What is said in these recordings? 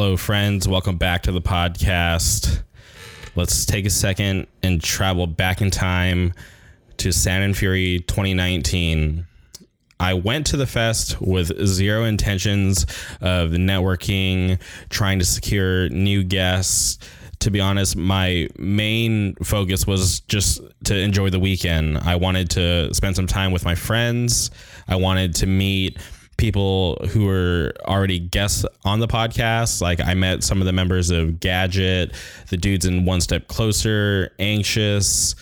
Hello, friends. Welcome back to the podcast. Let's take a second and travel back in time to Sound and Fury 2019. I went to the fest with zero intentions of networking, trying to secure new guests. To be honest, my main focus was just to enjoy the weekend. I wanted to spend some time with my friends. I wanted to meet people who were already guests on the podcast. Like I met some of the members of Gadget, the dudes in One Step Closer, Anxious,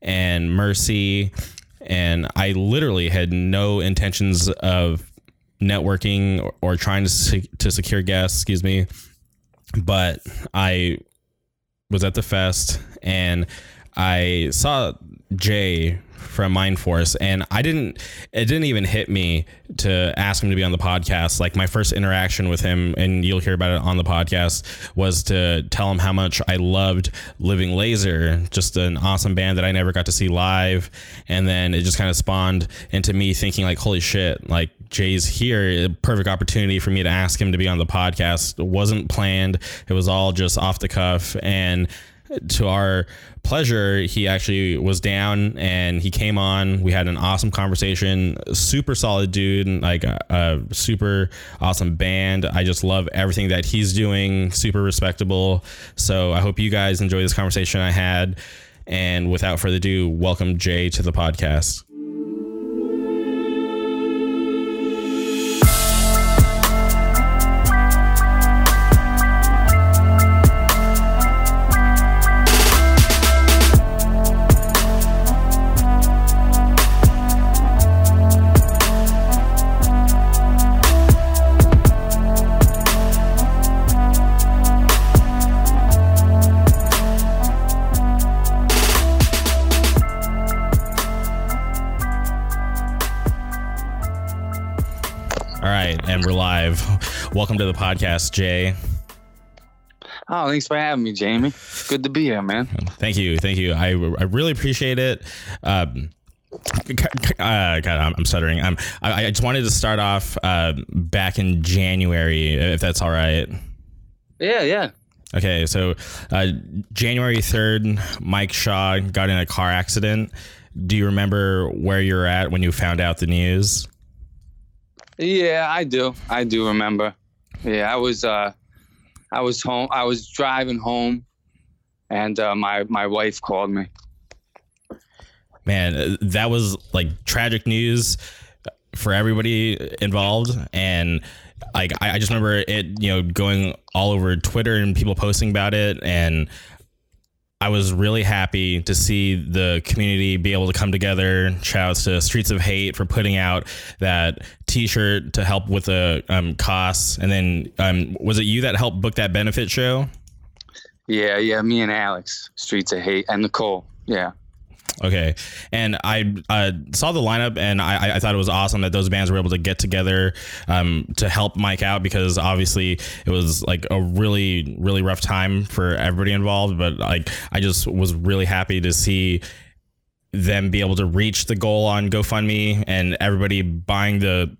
and Mercy. And I literally had no intentions of networking or, trying to to secure guests. Excuse me, but I was at the fest and I saw Jay from Mind Force, and I didn't. It didn't even hit me to ask him to be on the podcast. Like my first interaction with him, and you'll hear about it on the podcast, was to tell him how much I loved Living Laser, just an awesome band that I never got to see live, and then it just kind of spawned into me thinking like, holy shit, like Jay's here, perfect opportunity for me to ask him to be on the podcast. It wasn't planned. It was all just off the cuff and to our pleasure, he actually was down and he came on. We had an awesome conversation. Super solid dude, and like a, a, super awesome band. I just love everything that he's doing. Super respectable. So I hope you guys enjoy this conversation I had. And without further ado, welcome Jay to the podcast. And we're live. Welcome to the podcast, Jay. Oh, thanks for having me, Jamie. Good to be here, man. Thank you, thank you. I, I really appreciate it. Um, uh, God, I'm, I'm stuttering. Um, I, I just wanted to start off uh, back in January, if that's all right. Yeah, yeah. Okay, so uh, January 3rd, Mike Shaw got in a car accident. Do you remember where you were at when you found out the news? Yeah, I do. I do remember. Yeah, I was uh I was home I was driving home and uh, my my wife called me. Man, uh, that was like tragic news for everybody involved and like I, I just remember it, you know, going all over Twitter and people posting about it and I was really happy to see the community be able to come together. Shouts to Streets of Hate for putting out that T-shirt to help with the um, costs, and then um, was it you that helped book that benefit show? Yeah, yeah, me and Alex, Streets of Hate, and Nicole. Yeah. Okay, and I uh, saw the lineup, and I, I, thought it was awesome that those bands were able to get together um, to help Mike out because obviously it was like a really really rough time for everybody involved. But like I just was really happy to see them be able to reach the goal on GoFundMe and everybody buying the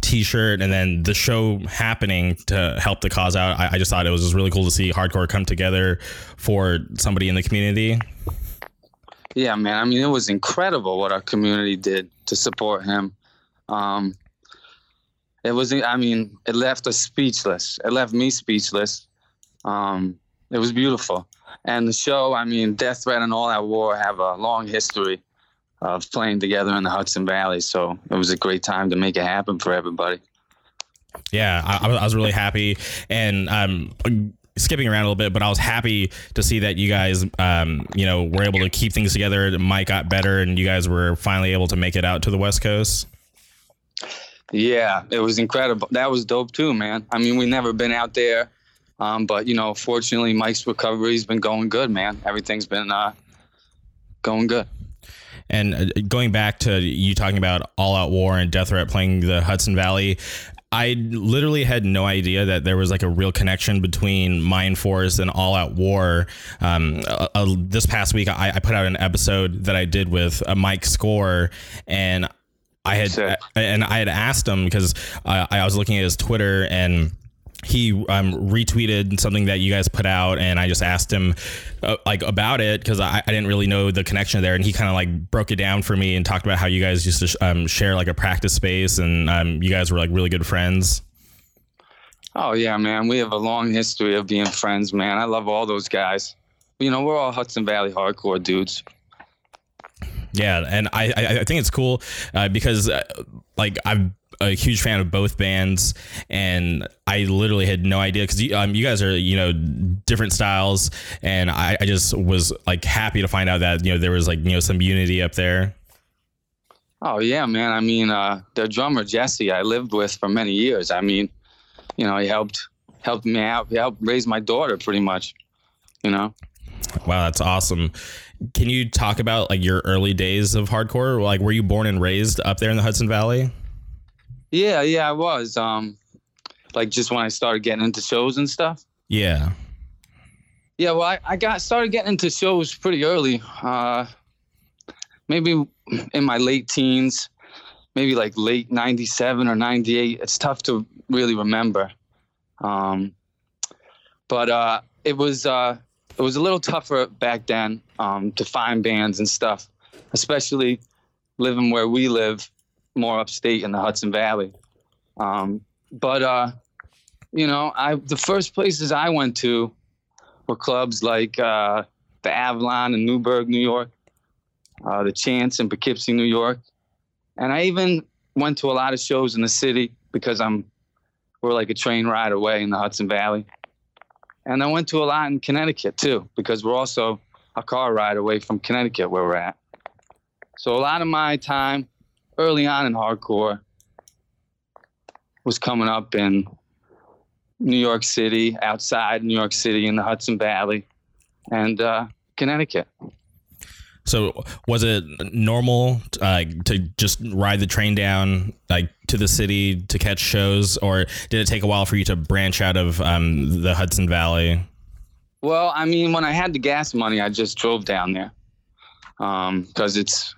t-shirt and then the show happening to help the cause out. I, I just thought it was just really cool to see hardcore come together for somebody in the community. Yeah, man. I mean, it was incredible what our community did to support him. Um, it was, I mean, it left us speechless. It left me speechless. Um, it was beautiful. And the show, I mean, Death Threat and All Out War have a long history of playing together in the Hudson Valley. So it was a great time to make it happen for everybody. Yeah, I, I was really happy. And um, skipping around a little bit, but I was happy to see that you guys, um, you know, were able to keep things together. Mike got better, and you guys were finally able to make it out to the West Coast. Yeah, it was incredible. That was dope too, man. I mean, we never been out there, um, but you know, fortunately, Mike's recovery's been going good, man. Everything's been uh, going good. And uh, going back to you talking about All Out War and Death Threat playing the Hudson Valley, I literally had no idea that there was like a real connection between Mind Force and All Out War. Um, uh, uh, this past week, I, I, put out an episode that I did with a Mike Score, and I had and I had asked him because I, I was looking at his Twitter and he um, retweeted something that you guys put out, and I just asked him uh, like about it because I, I didn't really know the connection there, and he kind of like broke it down for me and talked about how you guys used to sh- um, share like a practice space, and um, you guys were like really good friends. Oh yeah, man. We have a long history of being friends, man. I love all those guys. You know, we're all Hudson Valley hardcore dudes. Yeah, and I I, I think it's cool uh, because uh, like I've a huge fan of both bands, and I literally had no idea because you, um, you guys are you know different styles, and I, I just was like happy to find out that you know there was like you know some unity up there. Oh yeah, man. I mean, uh, the drummer Jesse, I lived with for many years. I mean, you know, he helped helped me out. He helped raise my daughter, pretty much. You know. Wow, that's awesome. Can you talk about like your early days of hardcore? Like, were you born and raised up there in the Hudson Valley? Yeah, yeah, I was. Um, like just when I started getting into shows and stuff. Yeah. Yeah, well, I, I got started getting into shows pretty early. Uh, maybe in my late teens, maybe like late '97 or '98. It's tough to really remember. Um, but uh, it was uh, it was a little tougher back then um, to find bands and stuff, especially living where we live, more upstate in the Hudson Valley. Um, but uh, you know, I the first places I went to were clubs like uh, the Avalon in Newburgh, New York, uh, the Chance in Poughkeepsie, New York, and I even went to a lot of shows in the city because I'm we're like a train ride away in the Hudson Valley. And I went to a lot in Connecticut too, because we're also a car ride away from Connecticut where we're at. So a lot of my time early on in hardcore was coming up in New York City, outside New York City in the Hudson Valley, and uh, Connecticut. So was it normal uh, to just ride the train down like to the city to catch shows, or did it take a while for you to branch out of um, the Hudson Valley? Well, I mean, when I had the gas money, I just drove down there because um, it's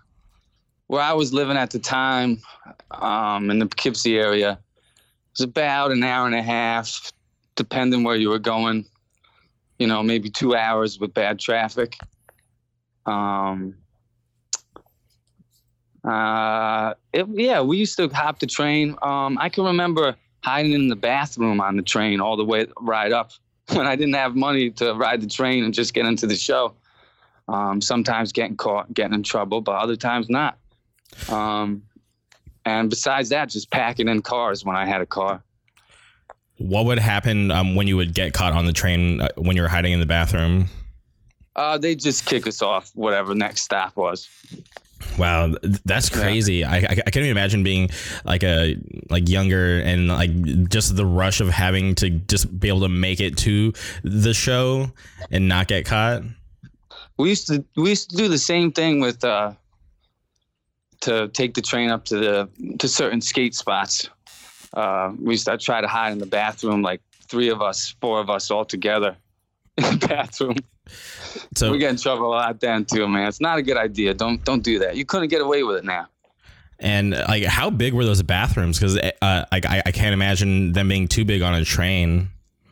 where I was living at the time um, in the Poughkeepsie area. It was about an hour and a half, depending where you were going. You know, maybe two hours with bad traffic. Um, uh, it, yeah, we used to hop the train. Um, I can remember hiding in the bathroom on the train all the way right up when I didn't have money to ride the train and just get into the show. Um, sometimes getting caught, getting in trouble, but other times not. Um, and besides that, just packing in cars when I had a car. What would happen um, when you would get caught on the train uh, when you were hiding in the bathroom? Uh, they just kick us off whatever next stop was. Wow, that's crazy. Yeah. I, I, I can't even imagine being like a like younger and like just the rush of having to just be able to make it to the show and not get caught. We used to we used to do the same thing with uh to take the train up to the to certain skate spots. Uh, we used to try to hide in the bathroom, like three of us, four of us all together in the bathroom. So we get in trouble a lot then too, man. It's not a good idea. Don't don't do that. You couldn't get away with it now. And like, how big were those bathrooms? Because uh, like, I, I can't imagine them being too big on a train.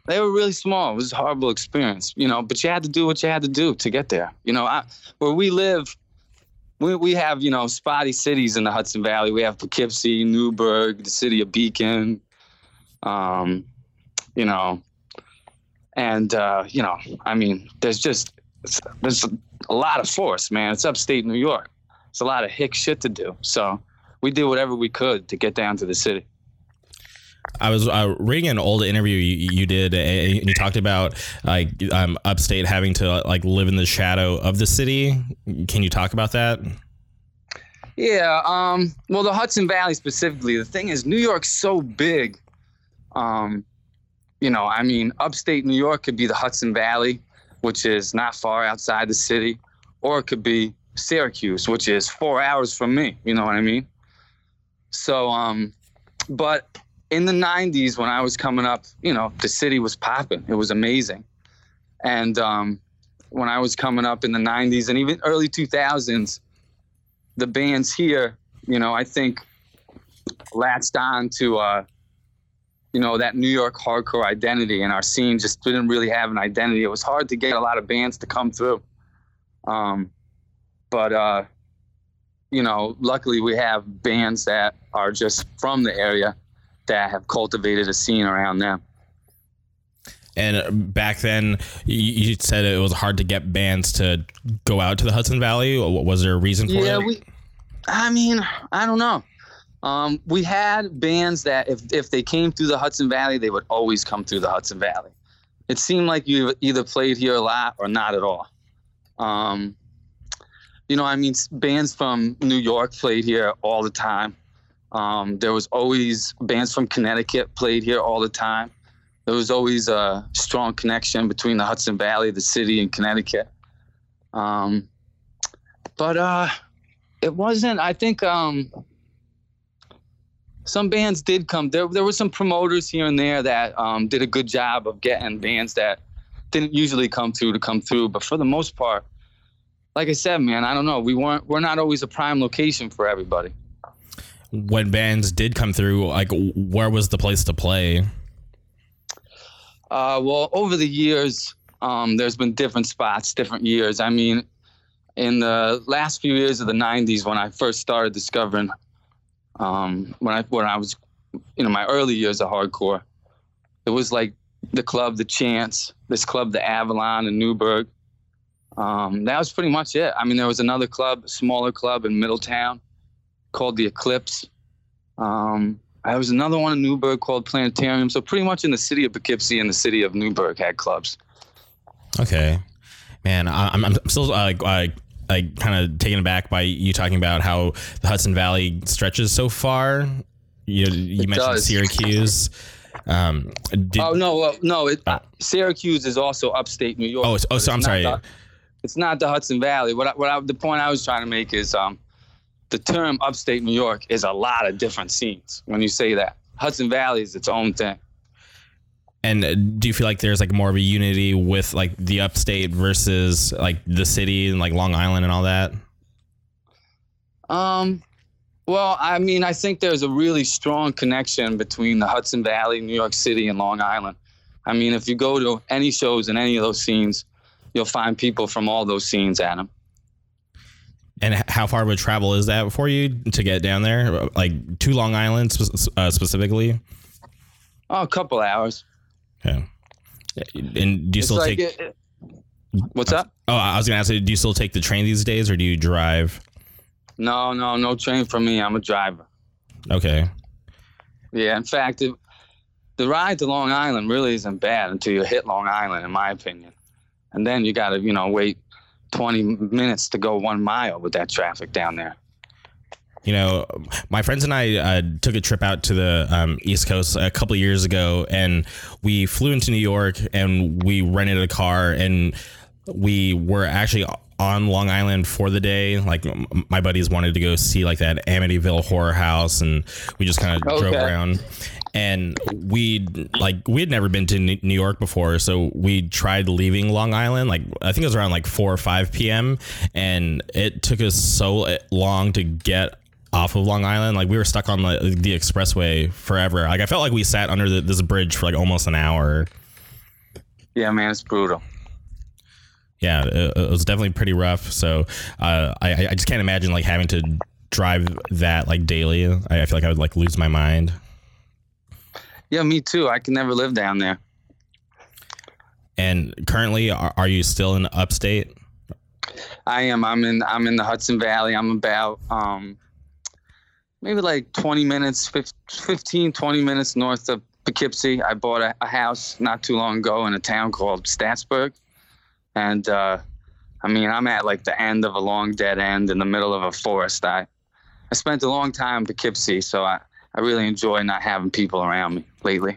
They were really small. It was a horrible experience, you know. But you had to do what you had to do to get there. You know, I, where we live, we we have you know spotty cities in the Hudson Valley. We have Poughkeepsie, Newburgh, the city of Beacon. Um, you know, and uh, you know, I mean, there's just there's a lot of force, man. It's upstate New York. It's a lot of hick shit to do. So we did whatever we could to get down to the city. I was uh, reading an old interview you, you, did, and you talked about like um, upstate having to like live in the shadow of the city. Can you talk about that? Yeah. Um, well, the Hudson Valley specifically. The thing is, New York's so big. Um, you know, I mean, upstate New York could be the Hudson Valley, which is not far outside the city, or it could be Syracuse, which is four hours from me. You know what I mean? So, um, but in the 90s, when I was coming up, you know, the city was popping. It was amazing. And um, when I was coming up in the 90s and even early 2000s, the bands here, you know, I think latched on to uh, you know, that New York hardcore identity, and our scene just didn't really have an identity. It was hard to get a lot of bands to come through. Um, but uh, you know, luckily we have bands that are just from the area that have cultivated a scene around them. And back then, you said it was hard to get bands to go out to the Hudson Valley. Was there a reason for yeah, it? we. I mean, I don't know. Um, we had bands that if if they came through the Hudson Valley, they would always come through the Hudson Valley. It seemed like you either played here a lot or not at all. Um, you know, I mean, bands from New York played here all the time. Um, there was always bands from Connecticut played here all the time. There was always a strong connection between the Hudson Valley, the city, and Connecticut. Um, but uh, it wasn't. I think um, some bands did come. There, there were some promoters here and there that um, did a good job of getting bands that didn't usually come through to come through. But for the most part, like I said, man, I don't know. We weren't. We're not always a prime location for everybody. When bands did come through, like where was the place to play? Uh, well, over the years, um, there's been different spots, different years. I mean, in the last few years of the '90s, when I first started discovering, um, when I when I was, you know, my early years of hardcore, it was like the club, the Chance, this club, the Avalon in Newburgh um, that was pretty much it. I mean, there was another club, smaller club in Middletown called the Eclipse. Um, there was another one in Newburgh called Planetarium. So pretty much in the city of Poughkeepsie and the city of Newburgh had clubs. Okay, man, I'm I'm still like uh, like kind of taken aback by you talking about how the Hudson Valley stretches so far. You you It mentioned does. Syracuse. Um, did, oh no, well, no, it, Oh. Syracuse is also upstate New York. Oh, oh, so I'm sorry. the- it's not the Hudson Valley. What I, what I, the point I was trying to make is um, the term upstate New York is a lot of different scenes. When you say that, Hudson Valley is its own thing. And uh, do you feel like there's like more of a unity with like the upstate versus like the city and like Long Island and all that? Um, well, I mean, I think there's a really strong connection between the Hudson Valley, New York City, and Long Island. I mean, if you go to any shows in any of those scenes, you'll find people from all those scenes at them. And how far of a travel is that for you to get down there? Like to Long Island uh, specifically? Oh, a couple hours. Yeah. And do you It's still like take? it- it- what's up? Oh, I was gonna ask you. Do you still take the train these days, or do you drive? No, no, no train for me. I'm a driver. Okay. Yeah, in fact, it, the ride to Long Island really isn't bad until you hit Long Island, in my opinion. And then you got to, you know, wait 20 minutes to go one mile with that traffic down there. You know, my friends and I uh, took a trip out to the um, East Coast a couple of years ago, and we flew into New York and we rented a car, and we were actually on Long Island for the day. Like my buddies wanted to go see like that Amityville horror house, and we just kind of drove around. And we like we had never been to New New York before, so we tried leaving Long Island. Like I think it was around like four or five p.m. and it took us so long to get off of Long Island. Like we were stuck on the, the expressway forever. Like I felt like we sat under the, this bridge for like almost an hour. Yeah, man, it's brutal. Yeah, it, it was definitely pretty rough. So uh, I I just can't imagine like having to drive that like daily. I, I feel like I would like lose my mind. Yeah, me too. I can never live down there. And currently, are, are you still in upstate? I am. I'm in. I'm in the Hudson Valley. I'm about um, maybe like 20 minutes, fif- 15, 20 minutes north of Poughkeepsie. I bought a, a house not too long ago in a town called Staatsburg, and uh, I mean, I'm at like the end of a long dead end in the middle of a forest. I I spent a long time in Poughkeepsie, so I I really enjoy not having people around me lately.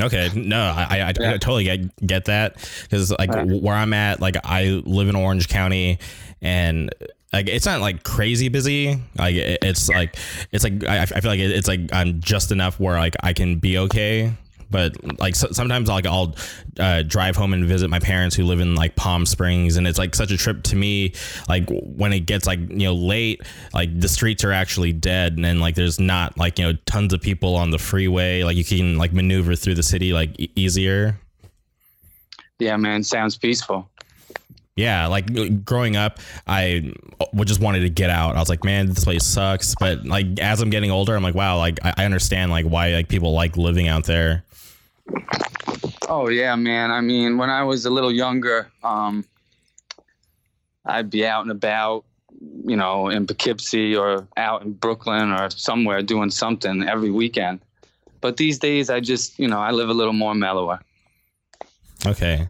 Okay, no, I, I, I Yeah. totally get get that because like Right. where I'm at, like I live in Orange County, and like it's not like crazy busy. Like it's like it's like I, I feel like it's like I'm just enough where like I can be okay, but like so, sometimes like I'll uh, drive home and visit my parents who live in like Palm Springs, and it's like such a trip to me. Like when it gets like you know late, like the streets are actually dead, and then like there's not like you know tons of people on the freeway. Like you can like maneuver through the city like e- easier. Yeah, man, sounds peaceful. Yeah, like growing up, I just wanted to get out. I was like, man, this place sucks. But like as I'm getting older, I'm like, wow, like I I understand like why like people like living out there. Oh yeah, man. I mean, when I was a little younger, um, I'd be out and about, you know, in Poughkeepsie or out in Brooklyn or somewhere doing something every weekend. But these days, I just, you know, I live a little more mellower. Okay.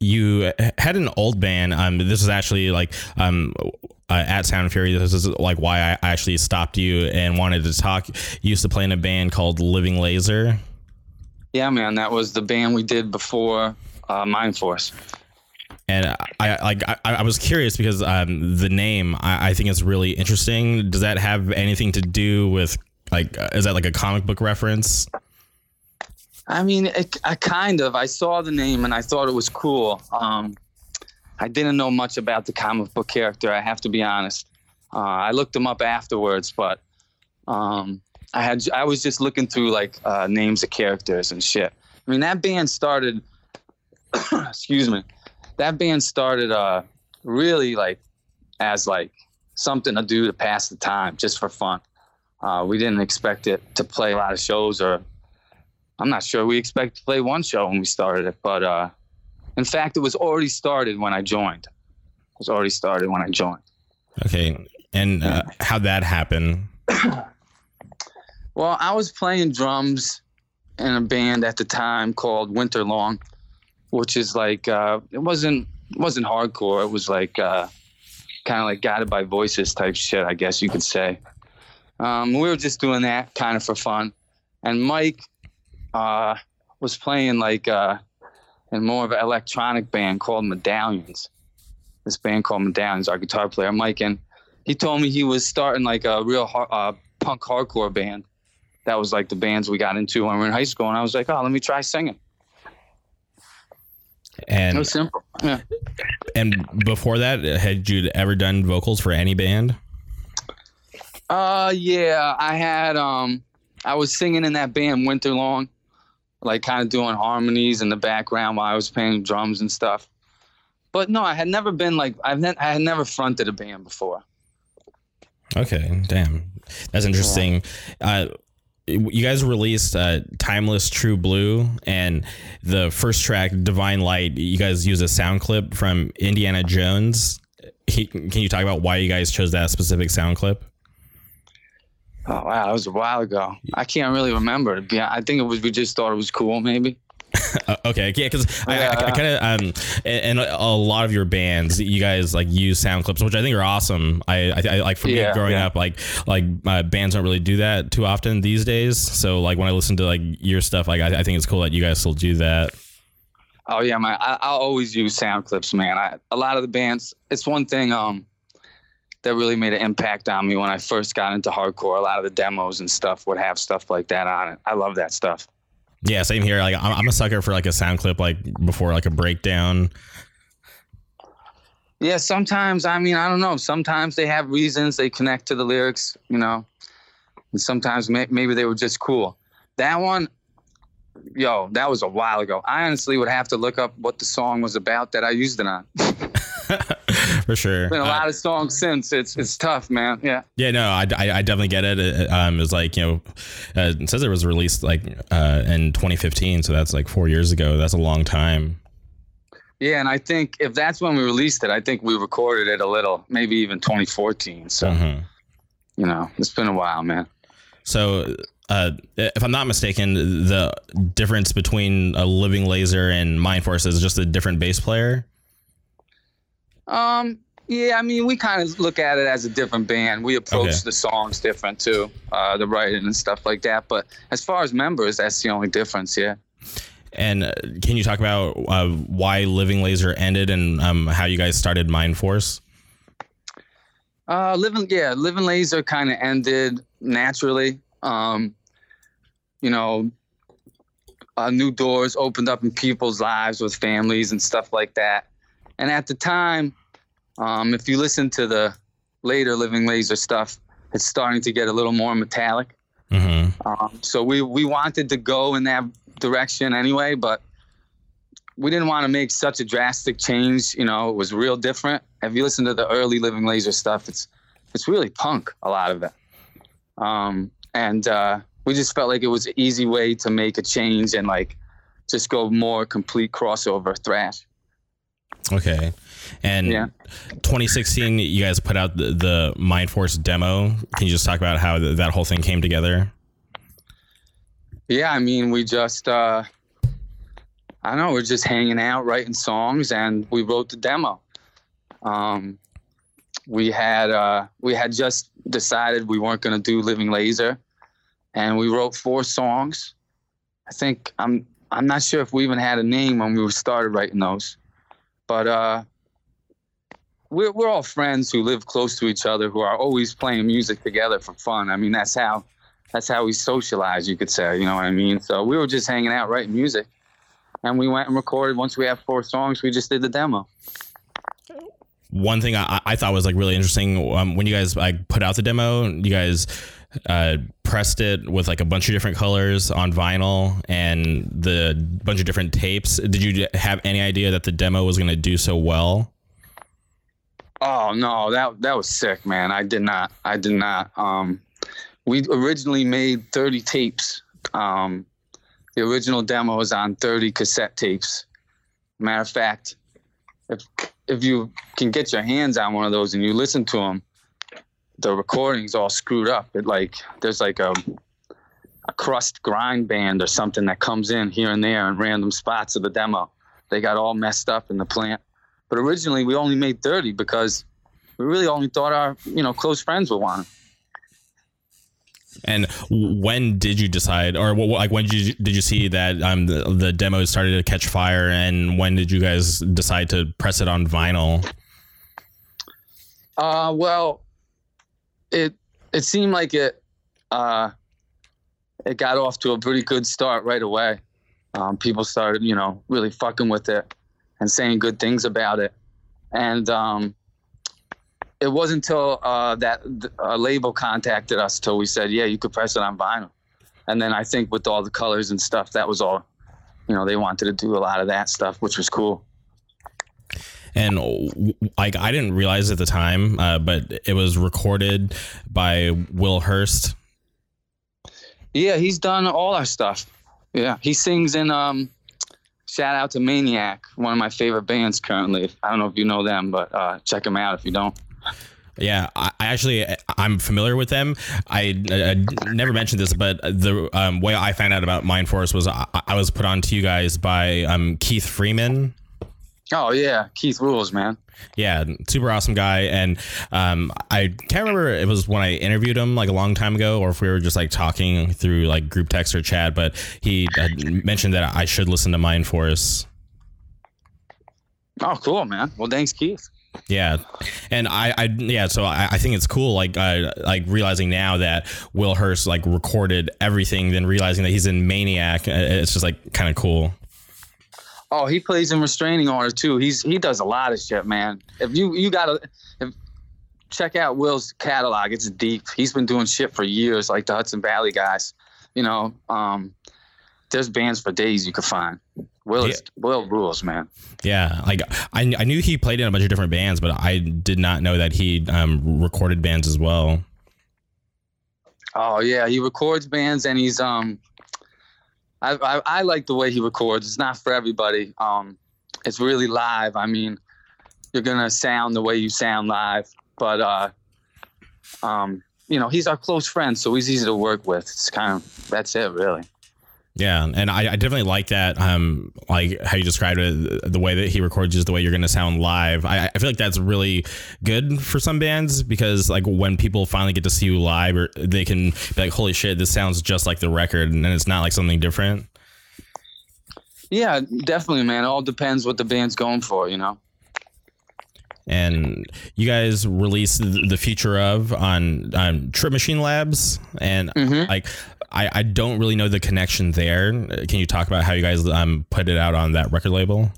You had an old band. Um, this is actually like um uh, at Sound Fury. This is like why I actually stopped you and wanted to talk. You used to play in a band called Living Laser. Yeah, man, that was the band we did before uh, Mind Force. And I like I, I was curious because um, the name I, I think is really interesting. Does that have anything to do with like uh, is that like a comic book reference? I mean, it, I kind of. I saw the name and I thought it was cool. Um, I didn't know much about the comic book character. I have to be honest. Uh, I looked him up afterwards, but um, I had I was just looking through like uh, names of characters and shit. I mean, that band started. excuse me. That band started uh, really like as like something to do to pass the time, just for fun. Uh, we didn't expect it to play a lot of shows or I'm not sure. We expect to play one show when we started it, but uh, in fact, it was already started when I joined. It was already started when I joined. Okay, and uh, how'd that happen? Well, I was playing drums in a band at the time called Winter Long, which is like uh, it wasn't wasn't hardcore. It was like uh, kind of like guided by voices type shit, I guess you could say. Um, we were just doing that kind of for fun, and Mike uh, was playing like uh, in more of an electronic band called Medallions. This band called Medallions. Our guitar player Mike, and he told me he was starting like a real har- uh, punk hardcore band. That was like the bands we got into when we were in high school, and I was like, oh, let me try singing. And it was simple. Yeah. And before that, had you ever done vocals for any band? Uh, yeah, I had. Um, I was singing in that band Winter Long, like kind of doing harmonies in the background while I was playing drums and stuff. But no, I had never been like I've ne- I had never fronted a band before. Okay, damn, that's interesting. Uh, you guys released uh, "Timeless True Blue" and the first track, "Divine Light." You guys use a sound clip from Indiana Jones. He, can you talk about why you guys chose that specific sound clip? Oh wow, that was a while ago. I can't really remember. I think it was we just thought it was cool, maybe. uh, okay, yeah, because yeah, I, I, I kind of um, and, and, a lot of your bands, you guys like use sound clips, which I think are awesome. I, I, I like for yeah, me growing yeah. up, like like uh, bands don't really do that too often these days. So like when I listen to like your stuff, like I, I think it's cool that you guys still do that. Oh yeah, man. I, I'll always use sound clips, man. I, a lot of the bands, it's one thing. Um, that really made an impact on me when I first got into hardcore. A lot of the demos and stuff would have stuff like that on it. I love that stuff. Yeah, same here. Like I'm, I'm a sucker for like a sound clip, like before like a breakdown. Yeah, sometimes I mean I don't know. Sometimes they have reasons they connect to the lyrics, you know, and sometimes may, maybe they were just cool. That one, yo, that was a while ago. I honestly would have to look up what the song was about that I used it on. for sure. Been a lot uh, of songs since. It's it's tough, man. Yeah. Yeah, no, I, I, I definitely get it. it um, was like you know, uh, it says it was released like uh, in 2015, so that's like four years ago. That's a long time. Yeah, and I think if that's when we released it, I think we recorded it a little, maybe even 2014. So, mm-hmm. you know, it's been a while, man. So, uh, if I'm not mistaken, the difference between a Living Laser and Mind Force is just a different bass player. Um, yeah, I mean, we kind of look at it as a different band. We approach okay. the songs different too, uh, the writing and stuff like that. But as far as members, that's the only difference. Yeah. And uh, can you talk about uh, why Living Laser ended and um, how you guys started Mind Force? Uh, Living, yeah, Living Laser kind of ended naturally. Um, you know, uh, new doors opened up in people's lives with families and stuff like that. And at the time, um, if you listen to the later Living Laser stuff, it's starting to get a little more metallic. hmm Um, so we we wanted to go in that direction anyway, but we didn't want to make such a drastic change. You know, it was real different. If you listen to the early Living Laser stuff, it's it's really punk a lot of it. Um, and uh, we just felt like it was an easy way to make a change and like just go more complete crossover thrash. Okay. And Yeah. 2016, you guys put out the, the Mind Force demo. Can you just talk about how th- that whole thing came together? Yeah, I mean, we just, uh, I don't know, we're just hanging out, writing songs, and we wrote the demo. Um, we had uh, we had just decided we weren't going to do Living Laser, and we wrote four songs. I think I'm I'm not sure if we even had a name when we started writing those, but uh, we're we're all friends who live close to each other, who are always playing music together for fun. I mean, that's how that's how we socialize, you could say. You know what I mean? So we were just hanging out, writing music, and we went and recorded. Once we have four songs, we just did the demo. One thing I, I thought was like really interesting um, when you guys like put out the demo, you guys uh, pressed it with like a bunch of different colors on vinyl and the bunch of different tapes. Did you have any idea that the demo was going to do so well? Oh no, that that was sick, man. I did not. I did not. Um, we originally made 30 tapes. Um, the original demo was on 30 cassette tapes. Matter of fact, if if you can get your hands on one of those and you listen to them, the recording's all screwed up. It like there's like a a crust grind band or something that comes in here and there in random spots of the demo. They got all messed up in the plant. But originally we only made 30 because we really only thought our, you know, close friends would want it. And when did you decide, or like when did you did you see that um the, the demo started to catch fire, and when did you guys decide to press it on vinyl? Uh, well, it it seemed like it uh, it got off to a pretty good start right away. Um, people started, you know, really fucking with it and saying good things about it. And um, it wasn't until uh, that a label contacted us till we said, yeah, you could press it on vinyl. And then I think with all the colors and stuff, that was all. You know, they wanted to do a lot of that stuff, which was cool. And like I didn't realize at the time, uh, but it was recorded by Will Hurst. Yeah, he's done all our stuff. Yeah, he sings in um shout out to Maniac, one of my favorite bands currently. I don't know if you know them, but uh check them out if you don't. Yeah, I, I actually I'm familiar with them. I, I never mentioned this, but the um, way I found out about Mind Force was I, I was put on to you guys by um, Keith Freeman. Oh yeah, Keith rules, man. Yeah, super awesome guy, and um, I can't remember it was when I interviewed him like a long time ago, or if we were just like talking through like group text or chat. But he mentioned that I should listen to Mind Force. Oh, cool, man. Well, thanks, Keith. Yeah, and I, I yeah, so I, I think it's cool, like, uh, like realizing now that Will Hurst like recorded everything, then realizing that he's in Maniac. uh, It's just like kind of cool. Oh, he plays in restraining order too. He's he does a lot of shit, man. If you you gotta if, check out Will's catalog, it's deep. He's been doing shit for years, like the Hudson Valley guys. You know, um, there's bands for days you could find. Will is, Will rules, man. Yeah, like I, I knew he played in a bunch of different bands, but I did not know that he um, recorded bands as well. Oh yeah, he records bands and he's um I, I I like the way he records. It's not for everybody. Um it's really live. I mean, you're gonna sound the way you sound live. But uh um you know, he's our close friend, so he's easy to work with. It's kind of that's it really. Yeah, and I, I definitely like that. Um, like how you described it, the way that he records is the way you're going to sound live. I, I feel like that's really good for some bands because like when people finally get to see you live, or they can be like, "Holy shit, this sounds just like the record," and it's not like something different. Yeah, definitely, man. It all depends what the band's going for, you know. And you guys released the future of on on Trip Machine Labs, and Mhm. like I, I don't really know the connection there. Can you talk about how you guys um, put it out on that record label?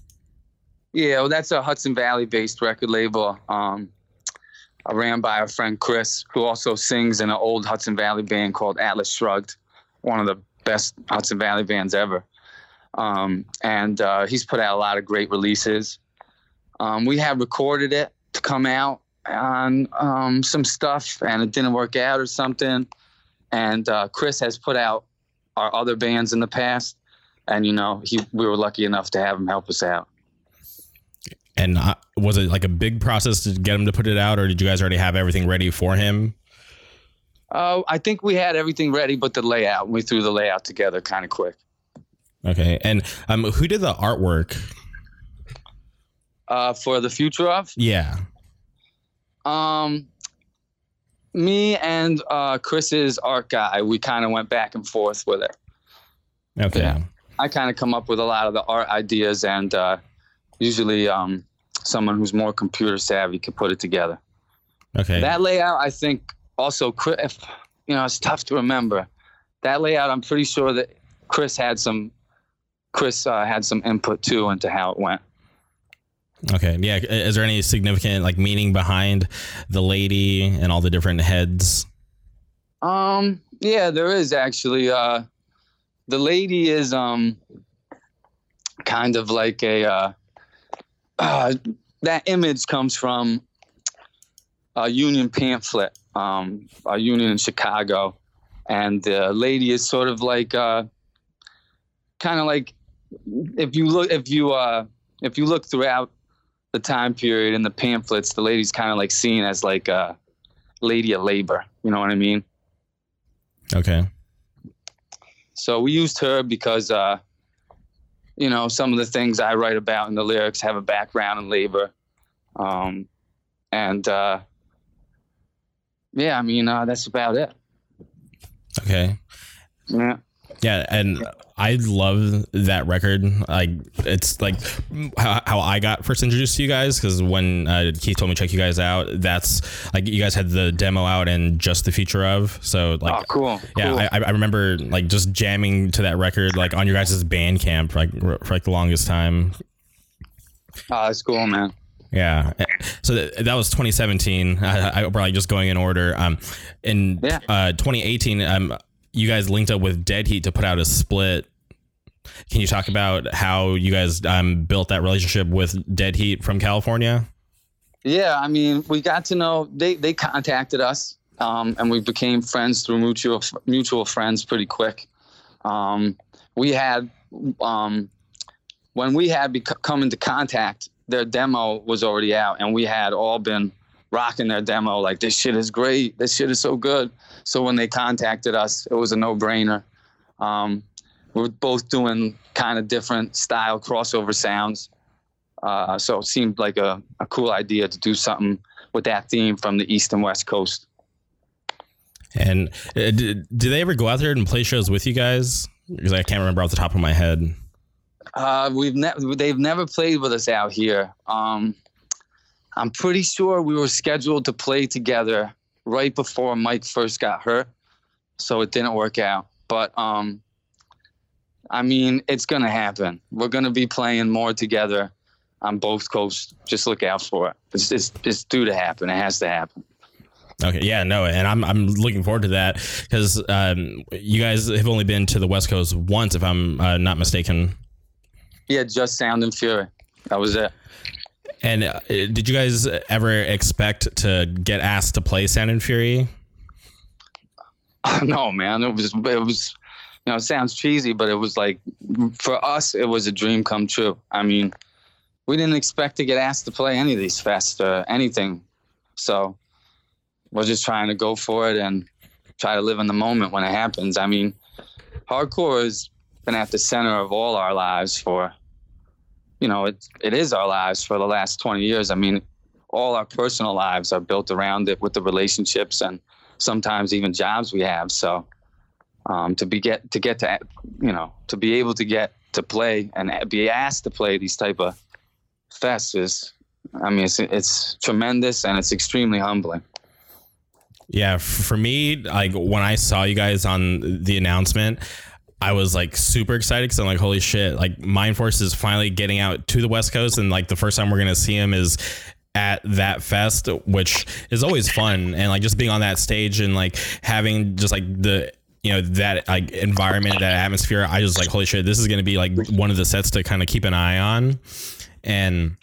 Yeah, well, that's a Hudson Valley based record label. Um, ran by our friend Chris, who also sings in an old Hudson Valley band called Atlas Shrugged, one of the best Hudson Valley bands ever. Um, and uh, he's put out a lot of great releases. Um, we had recorded it to come out on um, some stuff, and it didn't work out or something. And uh, Chris has put out our other bands in the past, and you know, he we were lucky enough to have him help us out. And uh, was it like a big process to get him to put it out, or did you guys already have everything ready for him? Uh, I think we had everything ready, but the layout, we threw the layout together kind of quick. Okay. And um, who did the artwork? Uh, for the future of? Yeah. Um, me and uh, Chris's art guy, we kind of went back and forth with it. Okay. Yeah. I kind of come up with a lot of the art ideas, and uh, usually um, someone who's more computer savvy can put it together. Okay. That layout, I think, also, if you know, it's tough to remember. That layout, I'm pretty sure that Chris had some. Chris uh, had some input too into how it went. Okay. Yeah. Is there any significant like meaning behind the lady and all the different heads? Um. Yeah, there is actually. Uh, the lady is um. Kind of like a. Uh, uh, that image comes from a union pamphlet, um, a union in Chicago, and the lady is sort of like, uh, kind of like, if you look, if you uh, if you look throughout the time period in the pamphlets, the lady's kind of like seen as like a lady of labor. You know what I mean? Okay. So we used her because, uh, you know, some of the things I write about in the lyrics have a background in labor. Um, and uh, yeah, I mean, uh, that's about it. Okay. Yeah. Yeah, and I love that record. Like it's like how, how I got first introduced to you guys because when uh, Keith told me to check you guys out, that's like you guys had the demo out and just the future of. So like, oh, cool. Yeah, cool. I, I remember like just jamming to that record like on your guys' band camp like for like the longest time. Oh, that's cool, man. Yeah. So th- that was 2017. I, I probably just going in order. Um, in yeah. uh, 2018, um, you guys linked up with Dead Heat to put out a split. Can you talk about how you guys um, built that relationship with Dead Heat from California? Yeah, I mean, we got to know they they contacted us, um, and we became friends through mutual mutual friends pretty quick. Um, we had um, when we had bec- come into contact, their demo was already out, and we had all been rocking their demo like this shit is great, this shit is so good. So when they contacted us, it was a no brainer. Um, we are both doing kind of different style crossover sounds. Uh, so it seemed like a, a cool idea to do something with that theme from the East and West Coast. And uh, did, did they ever go out there and play shows with you guys? Because I can't remember off the top of my head. Uh, we've never they've never played with us out here. Um, I'm pretty sure we were scheduled to play together right before Mike first got hurt, so it didn't work out. But um, I mean, it's gonna happen. We're gonna be playing more together on both coasts. Just look out for it. It's it's, it's due to happen. It has to happen. Okay, yeah, no, and I'm I'm looking forward to that because um, you guys have only been to the West Coast once, if I'm uh, not mistaken. Yeah, just Sound and Fury. That was it. And uh, did you guys ever expect to get asked to play Sound and Fury? no, man. It was it was you know, it sounds cheesy, but it was like for us it was a dream come true. I mean, we didn't expect to get asked to play any of these fests or anything. So we're just trying to go for it and try to live in the moment when it happens. I mean, hardcore has been at the center of all our lives for you know, it, it is our lives for the last 20 years. I mean, all our personal lives are built around it with the relationships and sometimes even jobs we have. So um, to be get to get to you know to be able to get to play and be asked to play these type of fests is, I mean, it's it's tremendous and it's extremely humbling. Yeah, for me, like when I saw you guys on the announcement, I was like super excited because I'm like, holy shit! Like Mind Force is finally getting out to the West Coast, and like the first time we're gonna see him is at that fest, which is always fun, and like just being on that stage and like having just like the you know that like environment, that atmosphere. I just like, holy shit! This is gonna be like one of the sets to kind of keep an eye on, and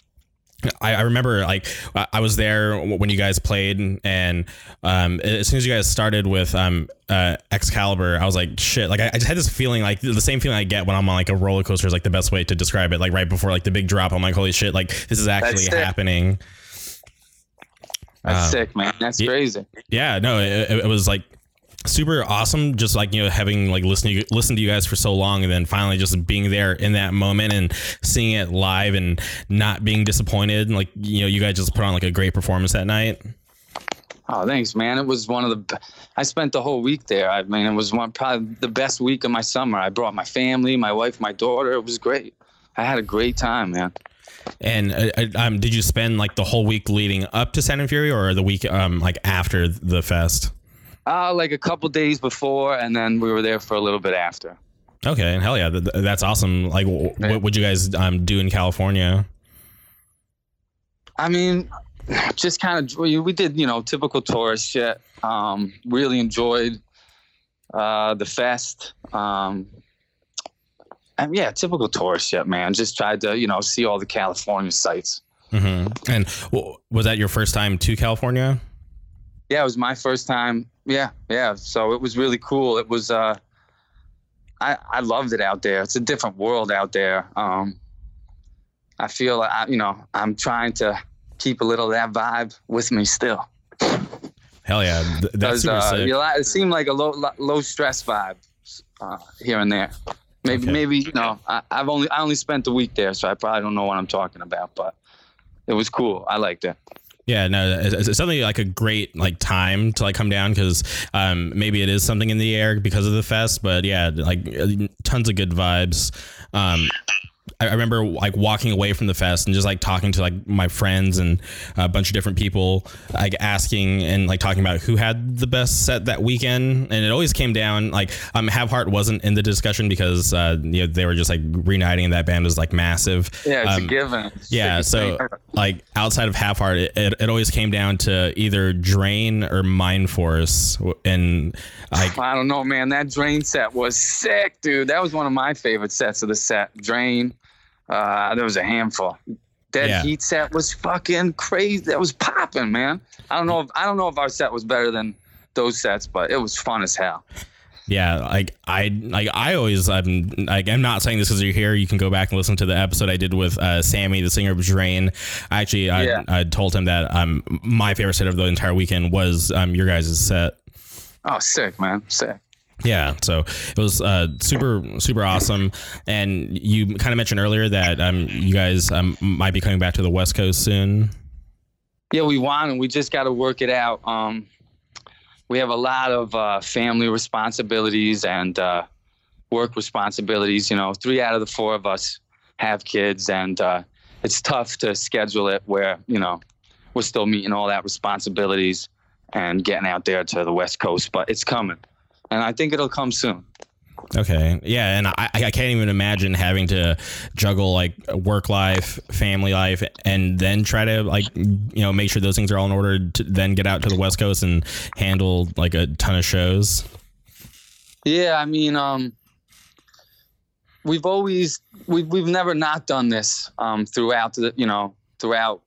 I, I remember like I was there when you guys played, and um, as soon as you guys started with um, uh, Excalibur, I was like, shit. Like I, I just had this feeling, like the same feeling I get when I'm on like a roller coaster is like the best way to describe it. Like right before like the big drop, I'm like, holy shit! Like this is actually sick. happening. That's Uh, sick, man. That's yeah. crazy. Yeah, no, it, it was like super awesome. Just like you know, having like listening to listen to you guys for so long, and then finally just being there in that moment and seeing it live and not being disappointed. And, like you know, you guys just put on like a great performance that night. Oh, thanks, man. It was one of the. I spent the whole week there. I mean, it was one probably the best week of my summer. I brought my family, my wife, my daughter. It was great. I had a great time, man. And uh, uh, um, did you spend like the whole week leading up to Sound and Fury, or the week um like after the fest? Uh, like a couple days before, and then we were there for a little bit after. Okay, and hell yeah, th- th- that's awesome. Like, w- Yeah. what would you guys um do in California? I mean, just kind of we did you know typical tourist shit. Um, really enjoyed uh, the fest. Um, and yeah, typical tourist shit, man. Just tried to you know see all the California sights. hmm And w- was that your first time to California? Yeah, it was my first time. Yeah, yeah. So it was really cool. It was. Uh, I I loved it out there. It's a different world out there. Um, I feel like I, you know I'm trying to keep a little of that vibe with me still. Hell yeah, th- that's super uh, sick. it seemed like a low low stress vibe uh, here and there. Maybe Okay. maybe you know I, I've only I only spent a week there, so I probably don't know what I'm talking about, but it was cool. I liked it. Yeah, no, it's, definitely like a great like time to like come down because um, maybe it is something in the air because of the fest, but yeah, like uh, tons of good vibes. Um, I remember like walking away from the fest and just like talking to like my friends and a bunch of different people, like asking and like talking about who had the best set that weekend, and it always came down like um Have Heart wasn't in the discussion because uh you know they were just like reuniting and that band was like massive. Yeah, it's Um, a given. yeah, so like outside of Have Heart, it, it, it always came down to either drain or mind force, and like I don't know, man. That Drain set was sick, dude. That was one of my favorite sets of the set. Drain. Uh, there was a handful. Dead Yeah. Heat set was fucking crazy. That was popping, man. I don't know. If, I don't know if our set was better than those sets, but it was fun as hell. yeah, like I like I always I'm like I'm not saying this because you're here. You can go back and listen to the episode I did with uh, Sammy, the singer of Drain. I actually I, Yeah. I told him that um my favorite set of the entire weekend was um your guys' set. Oh, sick, man. Sick. Yeah, so it was uh, super super awesome, and you kind of mentioned earlier that um, you guys um, might be coming back to the West Coast soon. Yeah, we want and we just got to work it out. Um, we have a lot of uh, family responsibilities and uh, work responsibilities. You know, three out of the four of us have kids, and uh, it's tough to schedule it where you know we're still meeting all that responsibilities and getting out there to the West Coast. But it's coming, and I think it'll come soon. Okay. Yeah, and I, I can't even imagine having to juggle like work life, family life, and then try to like you know make sure those things are all in order to then get out to the West Coast and handle like a ton of shows. Yeah, I mean, um, we've always we've we've never not done this um, throughout the you know throughout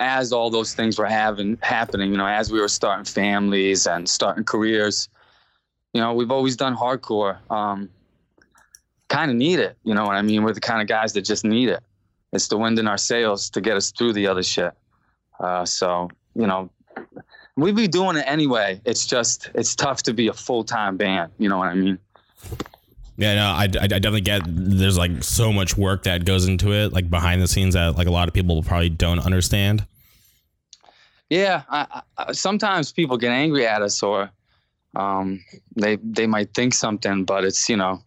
as all those things were having happening. You know, as we were starting families and starting careers. You know, we've always done hardcore. Um, kind of need it. You know what I mean? We're the kind of guys that just need it. It's the wind in our sails to get us through the other shit. Uh, so you know, we'd be doing it anyway. It's just it's tough to be a full time band. You know what I mean? Yeah, no, I, I definitely get there's like so much work that goes into it, like behind the scenes that like a lot of people probably don't understand. Yeah, I, I, sometimes people get angry at us, or um, they they might think something, but it's you know,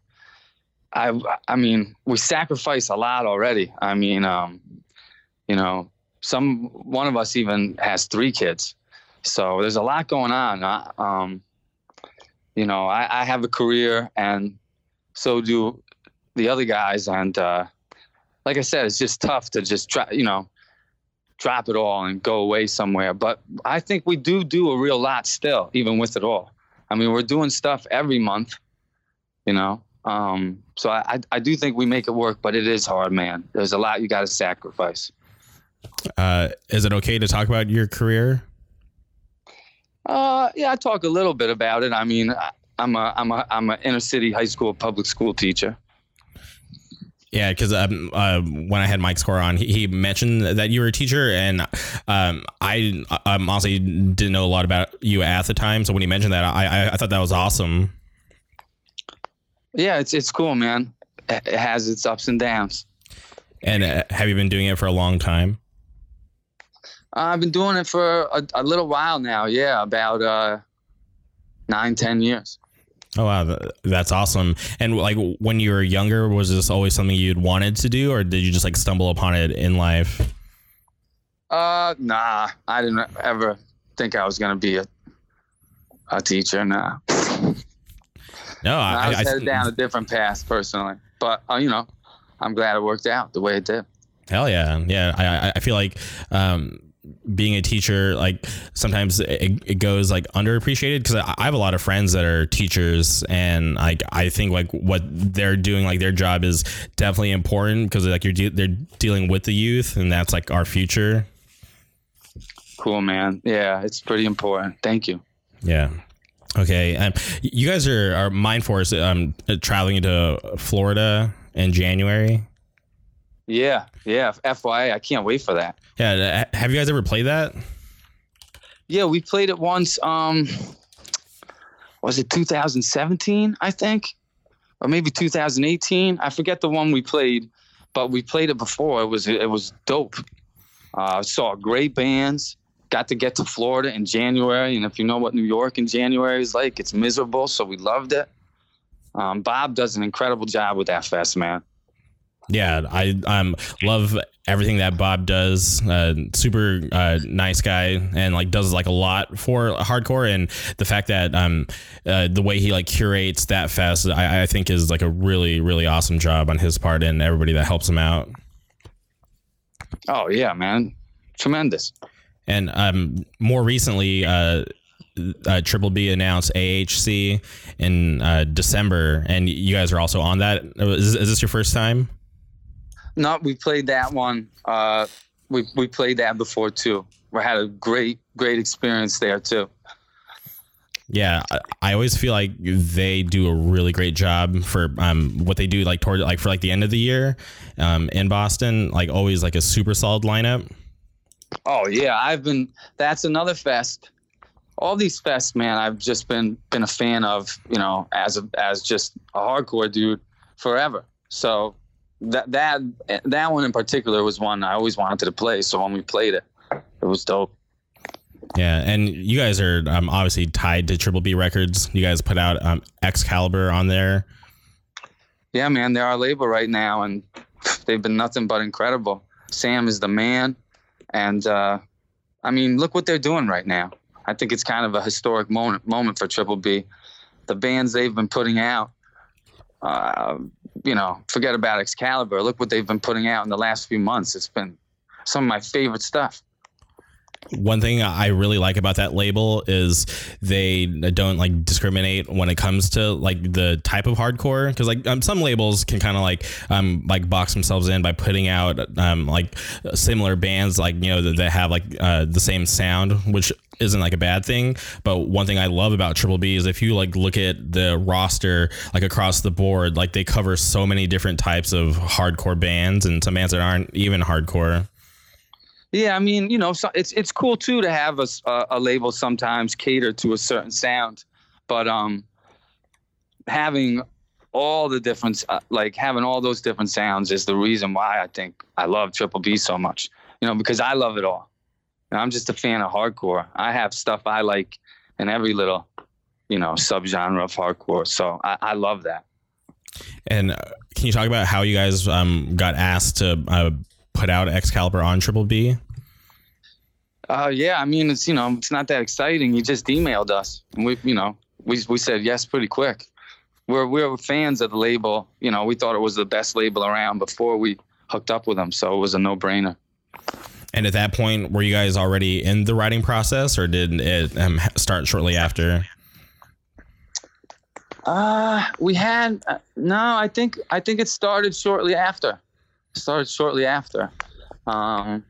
I I mean we sacrifice a lot already. I mean, um, you know, some one of us even has three kids, So there's a lot going on. I, um, you know, I, I have a career, and so do the other guys. And uh, like I said, it's just tough to just try, you know, drop it all and go away somewhere. But I think we do do a real lot still, even with it all. I mean, we're doing stuff every month, you know. Um, so I, I do think we make it work, but it is hard, man. There's a lot you got to sacrifice. Uh, is it okay to talk about your career? Uh, yeah, I talk a little bit about it. I mean, I'm a I'm a I'm an inner city high school public school teacher. Yeah, because um, uh, when I had Mike Score on, he, he, mentioned that you were a teacher, and um, I um, honestly didn't know a lot about you at the time. So when he mentioned that, I, I, I thought that was awesome. Yeah, it's it's cool, man. It has its ups and downs. And uh, have you been doing it for a long time? Uh, I've been doing it for a, a little while now. Yeah, about uh, nine, ten years. Oh wow, that's awesome! And like when you were younger, was this always something you'd wanted to do, or did you just like stumble upon it in life? Uh, nah, I didn't ever think I was gonna be a a teacher. Nah. No, I, I was I, headed down a different path personally, but uh, you know, I'm glad it worked out the way it did. Hell yeah, yeah. I I feel like um, being a teacher like sometimes it, it goes like underappreciated because I, I have a lot of friends that are teachers and like I think like what they're doing like their job is definitely important because like you're de- they're dealing with the youth and that's like our future. Cool, man. Yeah, it's pretty important. Thank you. Yeah. Okay. Um, you guys are are Mindforce um traveling to Florida in January. Yeah, yeah. FYA, I can't wait for that. Yeah, have you guys ever played that? Yeah, we played it once. Um, was it 2017? I think, or maybe 2018. I forget the one we played, but we played it before. It was it was dope. Uh, saw great bands. Got to get to Florida in January, and if you know what New York in January is like, it's miserable. So we loved it. Um, Bob does an incredible job with that fest, man yeah, I um love everything that Bob does. Uh, super uh, nice guy, and like does like a lot for hardcore. And the fact that um uh, the way he like curates that fest, I, I think is like a really really awesome job on his part, and everybody that helps him out. Oh yeah, man, tremendous. And um, more recently, uh, uh, Triple B announced AHC in uh, December, and you guys are also on that. Is, is this your first time? No, we played that one. Uh, we we played that before too. We had a great great experience there too. Yeah, I always feel like they do a really great job for um, what they do, like toward like for like the end of the year um, in Boston. Like always, like a super solid lineup. Oh yeah, I've been. That's another fest. All these fests, man, I've just been been a fan of. You know, as a as just a hardcore dude forever. So that that that one in particular was one I always wanted to play. So when we played it, it was dope. Yeah, and you guys are um, obviously tied to Triple B Records. You guys put out um, Excalibur on there. Yeah, man, they're our label right now, and they've been nothing but incredible. Sam is the man, and uh, I mean, look what they're doing right now. I think it's kind of a historic moment moment for Triple B. The bands they've been putting out, uh, you know, forget about Excalibur. Look what they've been putting out in the last few months. It's been some of my favorite stuff. One thing I really like about that label is they don't like discriminate when it comes to like the type of hardcore because like um, some labels can kind of like um like box themselves in by putting out um like similar bands like you know that, that have like uh, the same sound which isn't like a bad thing. But one thing I love about Triple B is if you like look at the roster like across the board, like they cover so many different types of hardcore bands and some bands that aren't even hardcore. Yeah, I mean, you know, so it's it's cool too to have a, a label sometimes cater to a certain sound, but um, having all the different uh, like having all those different sounds is the reason why I think I love Triple B so much. You know, because I love it all. I'm just a fan of hardcore. I have stuff I like in every little, you know, subgenre of hardcore. So I, I love that. And uh, can you talk about how you guys um, got asked to uh, put out Excalibur on Triple B? Uh, yeah, I mean, it's you know, it's not that exciting. He just emailed us, and we, you know, we we said yes pretty quick. We're we're fans of the label. You know, we thought it was the best label around before we hooked up with them, so it was a no brainer. And at that point, were you guys already in the writing process, or did it um, start shortly after? Uh, we had uh, no. I think I think it started shortly after. Started shortly after. Um,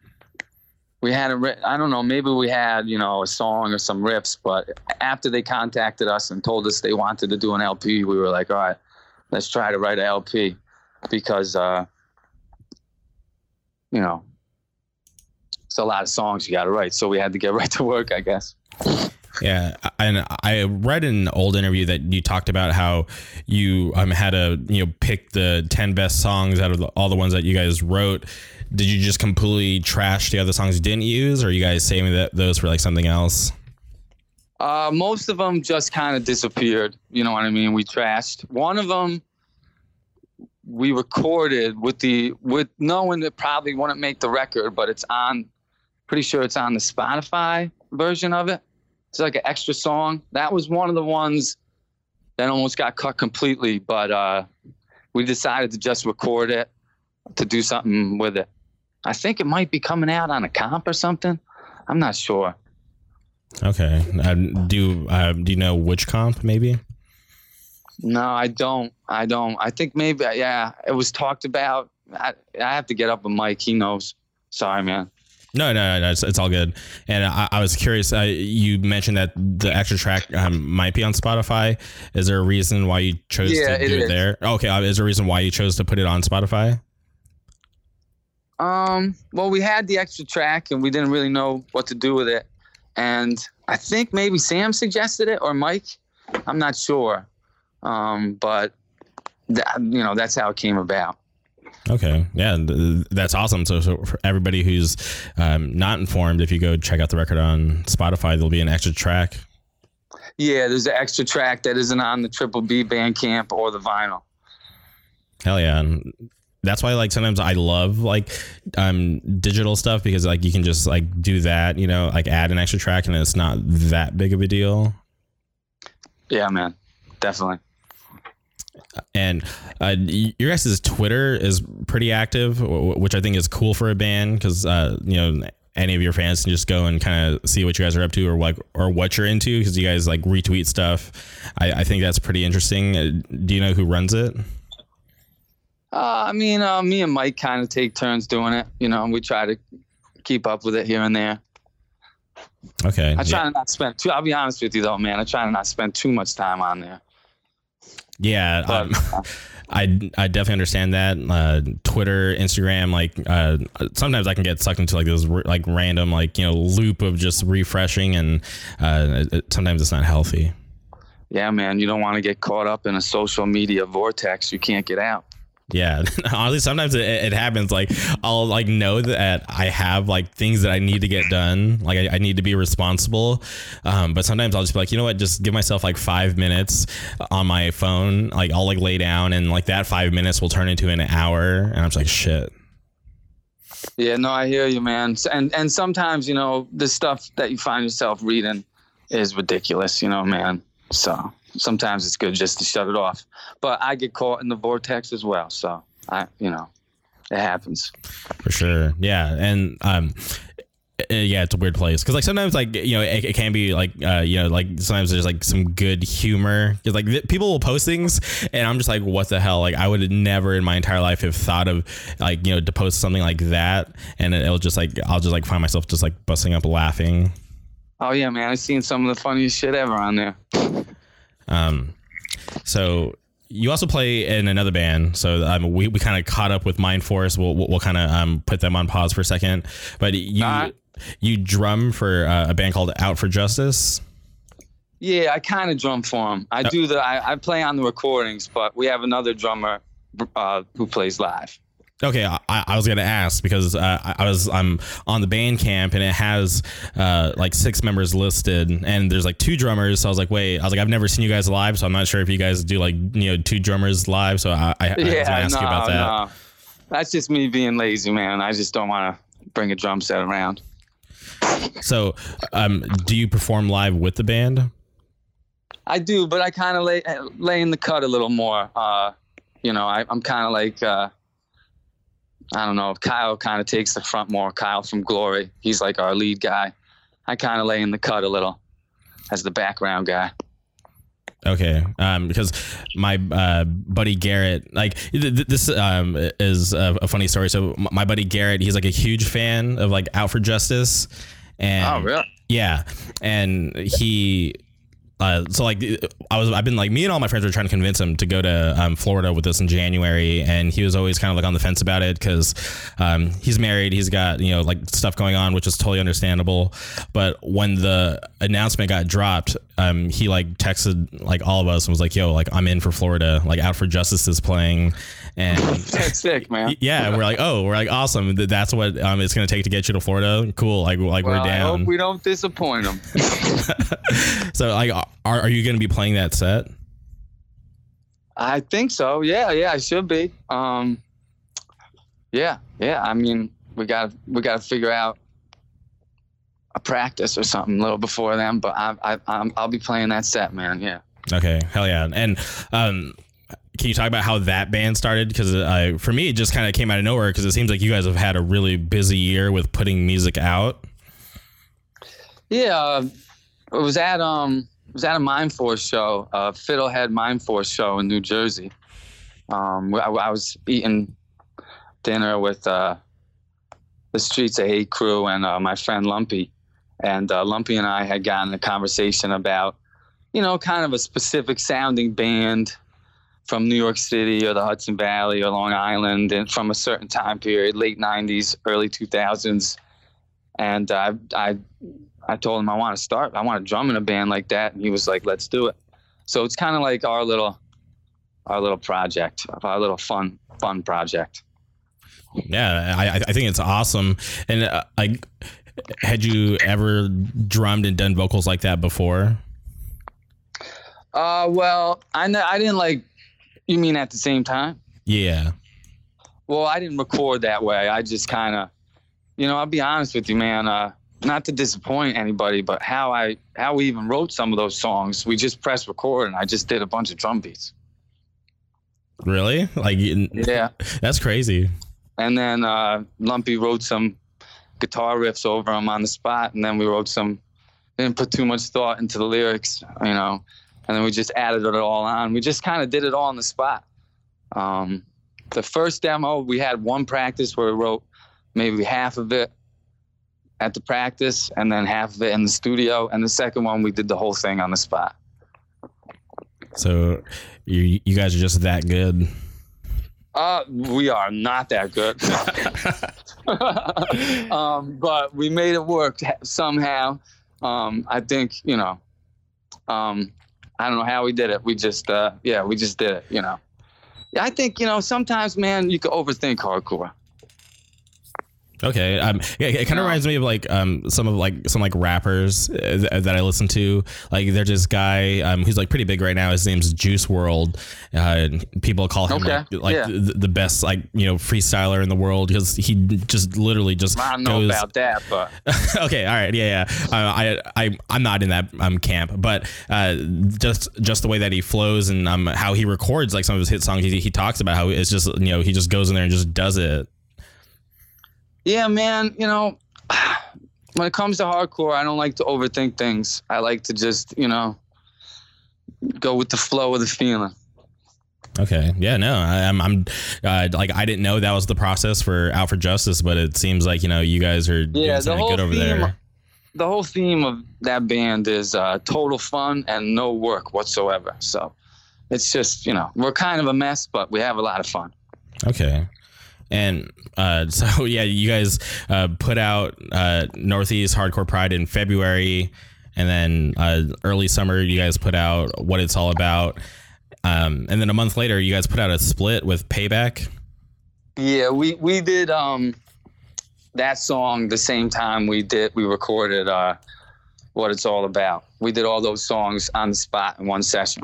we had a I don't know maybe we had you know a song or some riffs, but after they contacted us and told us they wanted to do an LP, we were like, all right, let's try to write an LP because uh, you know it's a lot of songs you got to write, so we had to get right to work, I guess. Yeah, and I read in an old interview that you talked about how you um, had to you know pick the ten best songs out of the, all the ones that you guys wrote. Did you just completely trash the other songs you didn't use, or you guys saving that, those for like something else? Uh, most of them just kind of disappeared. You know what I mean? We trashed one of them. We recorded with the with knowing that probably wouldn't make the record, but it's on. Pretty sure it's on the Spotify version of it it's like an extra song. That was one of the ones that almost got cut completely, but uh, we decided to just record it to do something with it. I think it might be coming out on a comp or something. I'm not sure. Okay. Uh, do uh, do you know which comp? Maybe. No, I don't. I don't. I think maybe yeah. It was talked about. I, I have to get up with Mike. He knows. Sorry, man. No, no, no, it's, it's all good. And I, I was curious. Uh, you mentioned that the extra track um, might be on Spotify. Is there a reason why you chose yeah, to do it, it there? Okay, uh, is there a reason why you chose to put it on Spotify? Um. Well, we had the extra track, and we didn't really know what to do with it. And I think maybe Sam suggested it or Mike. I'm not sure. Um. But that, you know, that's how it came about. Okay, yeah, that's awesome. So, so for everybody who's um, not informed, if you go check out the record on Spotify, there'll be an extra track. Yeah, there's an extra track that isn't on the Triple B Bandcamp or the vinyl. Hell yeah! And that's why like sometimes I love like um digital stuff because like you can just like do that, you know, like add an extra track and it's not that big of a deal. Yeah, man, definitely and uh, your guys' Twitter is pretty active, which I think is cool for a band because uh, you know any of your fans can just go and kind of see what you guys are up to or like or what you're into because you guys like retweet stuff. I, I, think that's pretty interesting. Uh, do you know who runs it? Uh, I mean, uh, me and Mike kind of take turns doing it. You know, we try to keep up with it here and there. Okay. I try yeah. to not spend too. I'll be honest with you though, man. I try to not spend too much time on there. Yeah, um, I I definitely understand that. Uh, Twitter, Instagram, like uh, sometimes I can get sucked into like this like random like you know loop of just refreshing, and uh, it, sometimes it's not healthy. Yeah, man, you don't want to get caught up in a social media vortex. You can't get out. Yeah, honestly, sometimes it, it, happens. Like I'll like know that I have like things that I need to get done. Like I, I need to be responsible. Um, but sometimes I'll just be like, you know what? Just give myself like five minutes on my phone. Like I'll like lay down and like that five minutes will turn into an hour, and I'm just like, shit. Yeah, no, I hear you, man. And and sometimes you know the stuff that you find yourself reading is ridiculous. You know, man. So sometimes it's good just to shut it off. But I get caught in the vortex as well. So I, you know, it happens. For sure. Yeah. And, um, yeah, it's a weird place because like sometimes like you know it, it can be like uh, you know like sometimes there's like some good humor because like th- people will post things and I'm just like what the hell like I would never in my entire life have thought of like you know to post something like that and it'll just like I'll just like find myself just like busting up laughing. Oh yeah, man! I've seen some of the funniest shit ever on there. Um, so you also play in another band, so um, we, we kind of caught up with Mind Force. We'll we'll, we'll kind of um, put them on pause for a second, but you uh, you drum for uh, a band called Out for Justice. Yeah, I kind of drum for them. I oh. do the I, I, play on the recordings, but we have another drummer uh, who plays live. Okay, I, I, was gonna ask because uh, I was I'm on the Bandcamp and it has uh, like six members listed and there's like two drummers. So I was like, wait, I was like, I've never seen you guys live, so I'm not sure if you guys do like you know two drummers live. So I, I, yeah, I was gonna ask no, you about that. No. That's just me being lazy, man. I just don't want to bring a drum set around. So, um, do you perform live with the band? I do, but I kind of lay lay in the cut a little more. Uh, you know, I, I'm kind of like uh, I don't know. Kyle kind of takes the front more. Kyle from Glory, he's like our lead guy. I kind of lay in the cut a little as the background guy. Okay, um, because my uh, buddy Garrett, like th- th- this, um, is a, a funny story. So my buddy Garrett, he's like a huge fan of like Out for Justice, and Oh, really? yeah, and he. Uh, so like I was I've been like me and all my friends were trying to convince him to go to um, Florida with us in January and he was always kind of like on the fence about it because um, he's married he's got you know like stuff going on which is totally understandable. But when the announcement got dropped um, he like texted like all of us and was like yo like I'm in for Florida like Out for Justice is playing. And That's sick, man. yeah we're like oh we're like awesome. That's what um, it's gonna take to get you to Florida? Cool like like Well, we're I down. hope we don't disappoint them. so like are, are you gonna be playing that set I think so. Yeah, yeah, I should be. Um, yeah, yeah. I mean, we got we got to figure out a practice or something a little before then. But I, I, I'm, I'll be playing that set, man. Yeah. Okay, hell yeah. And um, can you talk about how that band started? Because uh, for me, it just kind of came out of nowhere. Because it seems like you guys have had a really busy year with putting music out. Yeah, uh, it was at um, was at a Mind Force show, a Fiddlehead Mind Force show in New Jersey. Um, I, I was eating dinner with uh, the Streets of Hate crew and uh, my friend Lumpy, and uh, Lumpy and I had gotten a conversation about, you know, kind of a specific sounding band from New York City or the Hudson Valley or Long Island, and from a certain time period, late '90s, early 2000s, and I I I told him I want to start. I want to drum in a band like that, and he was like, "Let's do it." So it's kind of like our little, our little project, our little fun, fun project. Yeah, I, I think it's awesome. And uh, like, had you ever drummed and done vocals like that before? Uh, well, I kn- I didn't like. You mean at the same time? Yeah. Well, I didn't record that way. I just kind of, you know, I'll be honest with you, man. Uh, not to disappoint anybody, but how I how we even wrote some of those songs, we just pressed record and I just did a bunch of drum beats. Really? Like, Yeah. that's crazy. and then uh, Lumpy wrote some guitar riffs over them on the spot, and then we wrote some. Didn't put too much thought into the lyrics, you know, and then we just added it all on. We just kind of did it all on the spot. Um, the first demo, we had one practice where we wrote maybe half of it at the practice, and then half of it in the studio, and the second one we did the whole thing on the spot. So, you you guys are just that good. Uh, we are not that good. um, but we made it work somehow. Um, I think, you know, um, I don't know how we did it. We just, uh, yeah, we just did it, you know. Yeah, I think, you know, sometimes, man, you can overthink hardcore. Okay. Um. Yeah. It kind of reminds me of like um some of like some like rappers uh, th- that I listen to. Like there's this guy um who's like pretty big right now. His name's Juice WRLD. Uh, people call him Okay, like, like yeah. the, the best like you know freestyler in the world because he just literally just I don't know goes. about that, but okay. All right. Yeah. Yeah. Uh, I I I'm not in that um camp, but uh just just the way that he flows and um how he records like some of his hit songs. He, he talks about how it's just you know he just goes in there and just does it. Yeah, man, you know, when it comes to hardcore, I don't like to overthink things. I like to just, you know, go with the flow of the feeling. Okay. Yeah. No. I, I'm. I'm. Uh, like I didn't know that was the process for Out for Justice, but it seems like you know you guys are Yeah, doing something good over theme- there. the whole theme of that band is uh, total fun and no work whatsoever. So it's just, you know, we're kind of a mess, but we have a lot of fun. Okay. And uh, so yeah, you guys uh, put out uh, Northeast Hardcore Pride in February, and then uh, early summer you guys put out What It's All About, um, and then a month later you guys put out a split with Payback. Yeah, we, we did um, that song the same time we did, we recorded uh, What It's All About. We did all those songs on the spot in one session.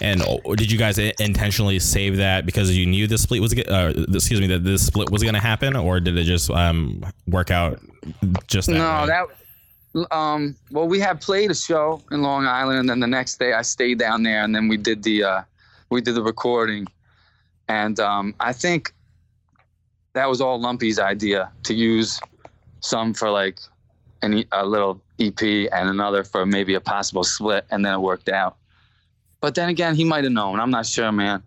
And oh, did you guys intentionally save that because you knew this split was, uh, excuse me, that this split was going to happen, or did it just um, work out just that no, way? that um well we had played a show in Long Island and then the next day I stayed down there and then we did the uh we did the recording and um I think that was all Lumpy's idea to use some for like an, E- a little EP and another for maybe a possible split and then it worked out. But then again, he might have known. I'm not sure, man.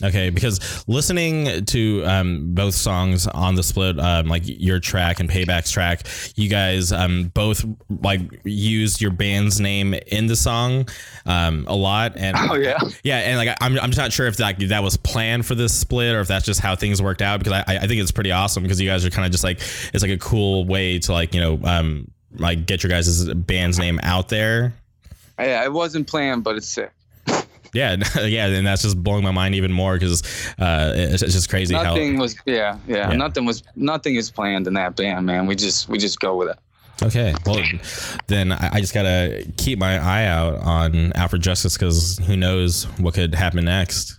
Okay, because listening to um, both songs on the split, um, like your track and Payback's track, you guys um, both like used your band's name in the song um, a lot, and Oh yeah. yeah, and like I'm, I'm just not sure if that that was planned for this split or if that's just how things worked out. Because I, I think it's pretty awesome because you guys are kind of just like it's like a cool way to like you know um like get your guys' band's name out there. Yeah, it wasn't planned, but it's sick. Yeah, yeah, and that's just blowing my mind even more because uh, it's, it's just crazy how. Nothing was yeah, yeah, Yeah. Nothing was nothing is planned in that band, man. We just we just go with it. Okay, well, then I I just gotta keep my eye out on Out for Justice because who knows what could happen next.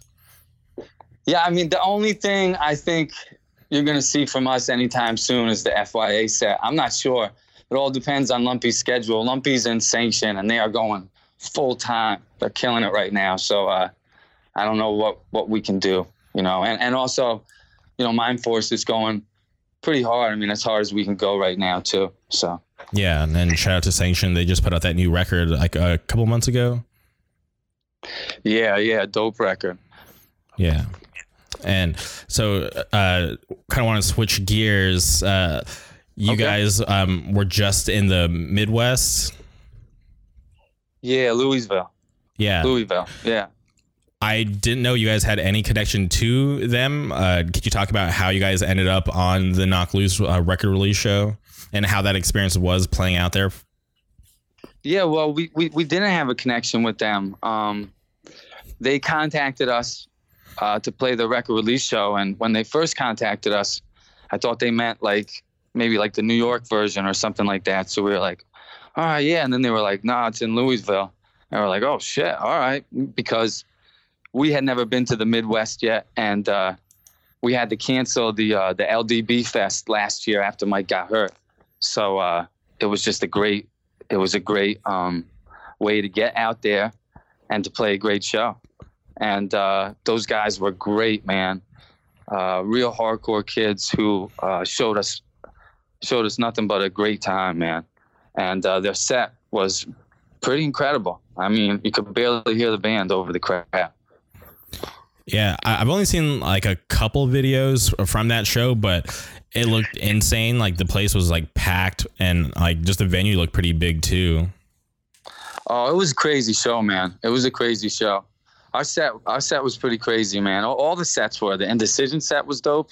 Yeah, I mean the only thing I think you're gonna see from us anytime soon is the FYA set. I'm not sure. It all depends on Lumpy's schedule. Lumpy's in sanction and they are going full time. They're killing it right now. So uh, I don't know what what we can do, you know. And and also, you know, Mind Force is going pretty hard. I mean, as hard as we can go right now too. So Yeah, and then shout out to Sanction. They just put out that new record like a couple months ago. yeah, yeah, dope record. Yeah. And so, uh, kind of want to switch gears. Uh, you Okay. guys um, were just in the Midwest. Yeah, Louisville. Yeah. Louisville. Yeah. I didn't know you guys had any connection to them. Uh, could you talk about how you guys ended up on the Knocked Loose uh, record release show and how that experience was playing out there? Yeah, well, we, we, we didn't have a connection with them. Um, they contacted us uh, to play the record release show, and when they first contacted us, I thought they meant like maybe like the New York version or something like that. So we were like, all right, yeah. And then they were like, no, it's in Louisville. And we're like, oh shit, all right, because we had never been to the Midwest yet, and uh, we had to cancel the uh, the LDB Fest last year after Mike got hurt. So uh, it was just a great it was a great um, way to get out there and to play a great show. And uh, those guys were great, man. Uh, real hardcore kids who uh, showed us showed us nothing but a great time, man. And their set was pretty incredible. I mean, you could barely hear the band over the crowd. Yeah, I've only seen like a couple videos from that show, but it looked insane. Like the place was like packed, and like just the venue looked pretty big too. Oh, it was a crazy show, man. It was a crazy show. Our set, our set was pretty crazy, man. All, all the sets were. The Indecision set was dope.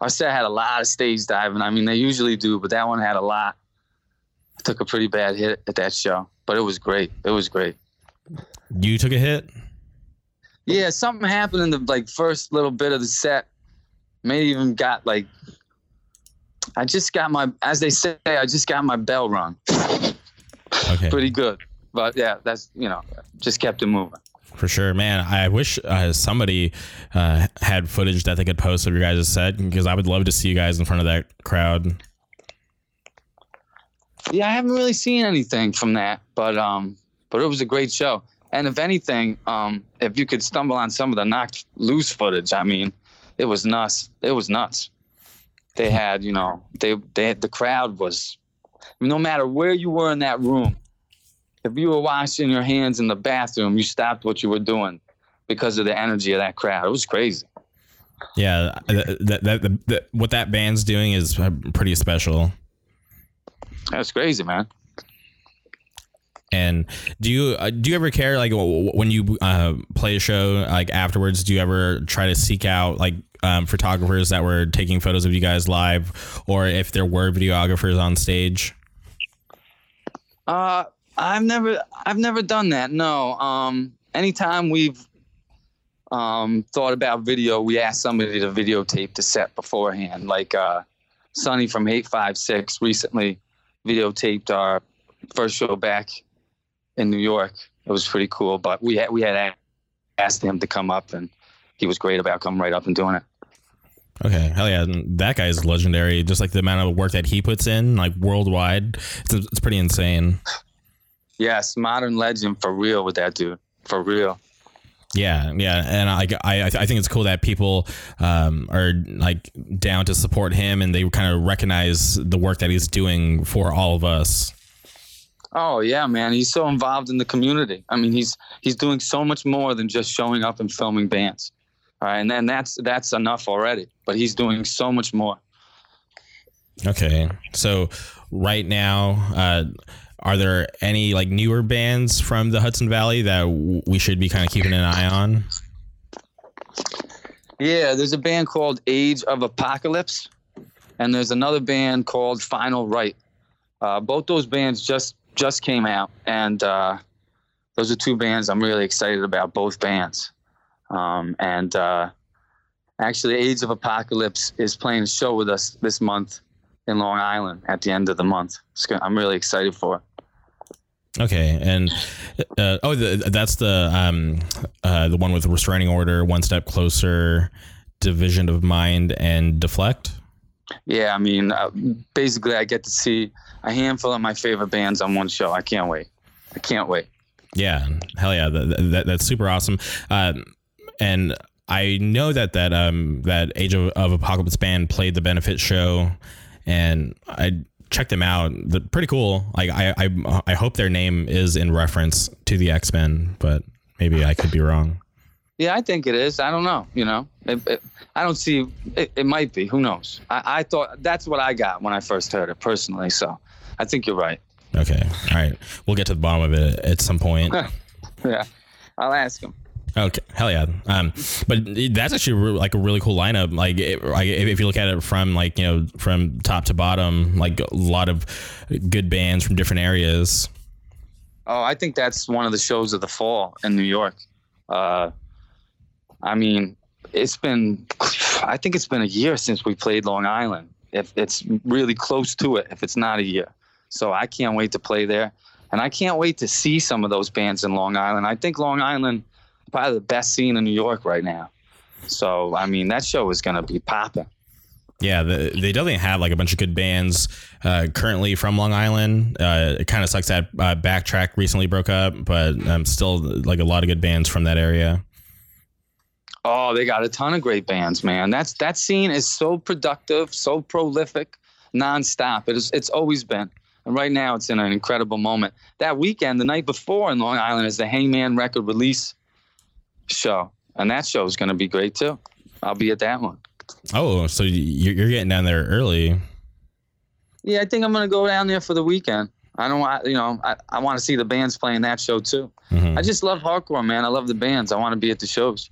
Our set had a lot of stage diving. I mean, they usually do, but that one had a lot. Took a pretty bad hit at that show, but it was great. It was great. You took a hit. Yeah, something happened in the like first little bit of the set. Maybe even got like. I just got my, as they say, I just got my bell rung. Okay, Pretty good, but yeah, that's you know, just kept it moving. for sure, man. I wish uh, somebody uh, had footage that they could post of your guys' set because I would love to see you guys in front of that crowd. Yeah, I haven't really seen anything from that, but um, but it was a great show. And if anything, um, if you could stumble on some of the knocked loose footage, I mean, it was nuts. It was nuts. They had, you know, they they had, the crowd was, no matter where you were in that room, if you were washing your hands in the bathroom, you stopped what you were doing because of the energy of that crowd. It was crazy. Yeah, that, that, that, that- what that band's doing is pretty special. That's crazy, man. And do you uh, do you ever care like w- w- when you uh, play a show like afterwards? Do you ever try to seek out like um, photographers that were taking photos of you guys live, or if there were videographers on stage? Uh, I've never, I've never done that. No. Um, anytime we've um, thought about video, we ask somebody to videotape the set beforehand. Like uh, Sonny from Eight Five Six recently videotaped our first show back in New York. It was pretty cool, but we had we had asked him to come up, and he was great about coming right up and doing it. Okay, hell yeah, that guy's legendary. Just like the amount of work that he puts in, like worldwide, it's, it's pretty insane. Yes, modern legend for real with that dude, for real. Yeah, yeah, and I, I, I think it's cool that people um, are like down to support him, and they kind of recognize the work that he's doing for all of us. Oh yeah, man, he's so involved in the community. I mean, he's he's doing so much more than just showing up and filming bands. All right, and then that's that's enough already. But he's doing so much more. Okay, so right now, uh, are there any like newer bands from the Hudson Valley that w- we should be kind of keeping an eye on? Yeah, there's a band called Age of Apocalypse, and there's another band called Final Right. Uh, both those bands just just came out, and uh, those are two bands I'm really excited about. Both bands, um, and uh, actually, Age of Apocalypse is playing a show with us this month in Long Island at the end of the month. Gonna, I'm really excited for it. Okay, and uh, oh, the, that's the um, uh, the one with restraining order, one step closer, division of mind, and deflect. Yeah, I mean, uh, basically, I get to see a handful of my favorite bands on one show. I can't wait. I can't wait. Yeah, hell yeah, that, that that's super awesome. Um, and I know that that um that Age of, of Apocalypse band played the benefit show, and I check them out. They're pretty cool. Like I, I, I hope their name is in reference to the X Men, but maybe I could be wrong. Yeah, I think it is. I don't know. You know, it, it, I don't see. It, it, might be. Who knows? I, I thought that's what I got when I first heard it personally. So I think you're right. Okay. All right. We'll get to the bottom of it at some point. yeah, I'll ask him. Okay, hell yeah. Um, but that's actually like a really cool lineup. Like, it, if you look at it from like you know from top to bottom, like a lot of good bands from different areas. Oh, I think that's one of the shows of the fall in New York. Uh, I mean, it's been, I think it's been a year since we played Long Island. If it's really close to it, if it's not a year, so I can't wait to play there, and I can't wait to see some of those bands in Long Island. I think Long Island probably the best scene in New York right now. So I mean, that show is gonna be popping. Yeah, the, they definitely have like a bunch of good bands uh, currently from Long Island. Uh, it kind of sucks that uh, Backtrack recently broke up, but um, still like a lot of good bands from that area. Oh, they got a ton of great bands, man. That's that scene is so productive, so prolific, nonstop. It is. It's always been, and right now it's in an incredible moment. That weekend, the night before in Long Island, is the Hangman record release show, and that show is going to be great too. I'll be at that one. Oh, so you're getting down there early? Yeah, I think I'm going to go down there for the weekend. I don't want, you know, I, I want to see the bands playing that show too. Mm-hmm. I just love hardcore, man. I love the bands. I want to be at the shows.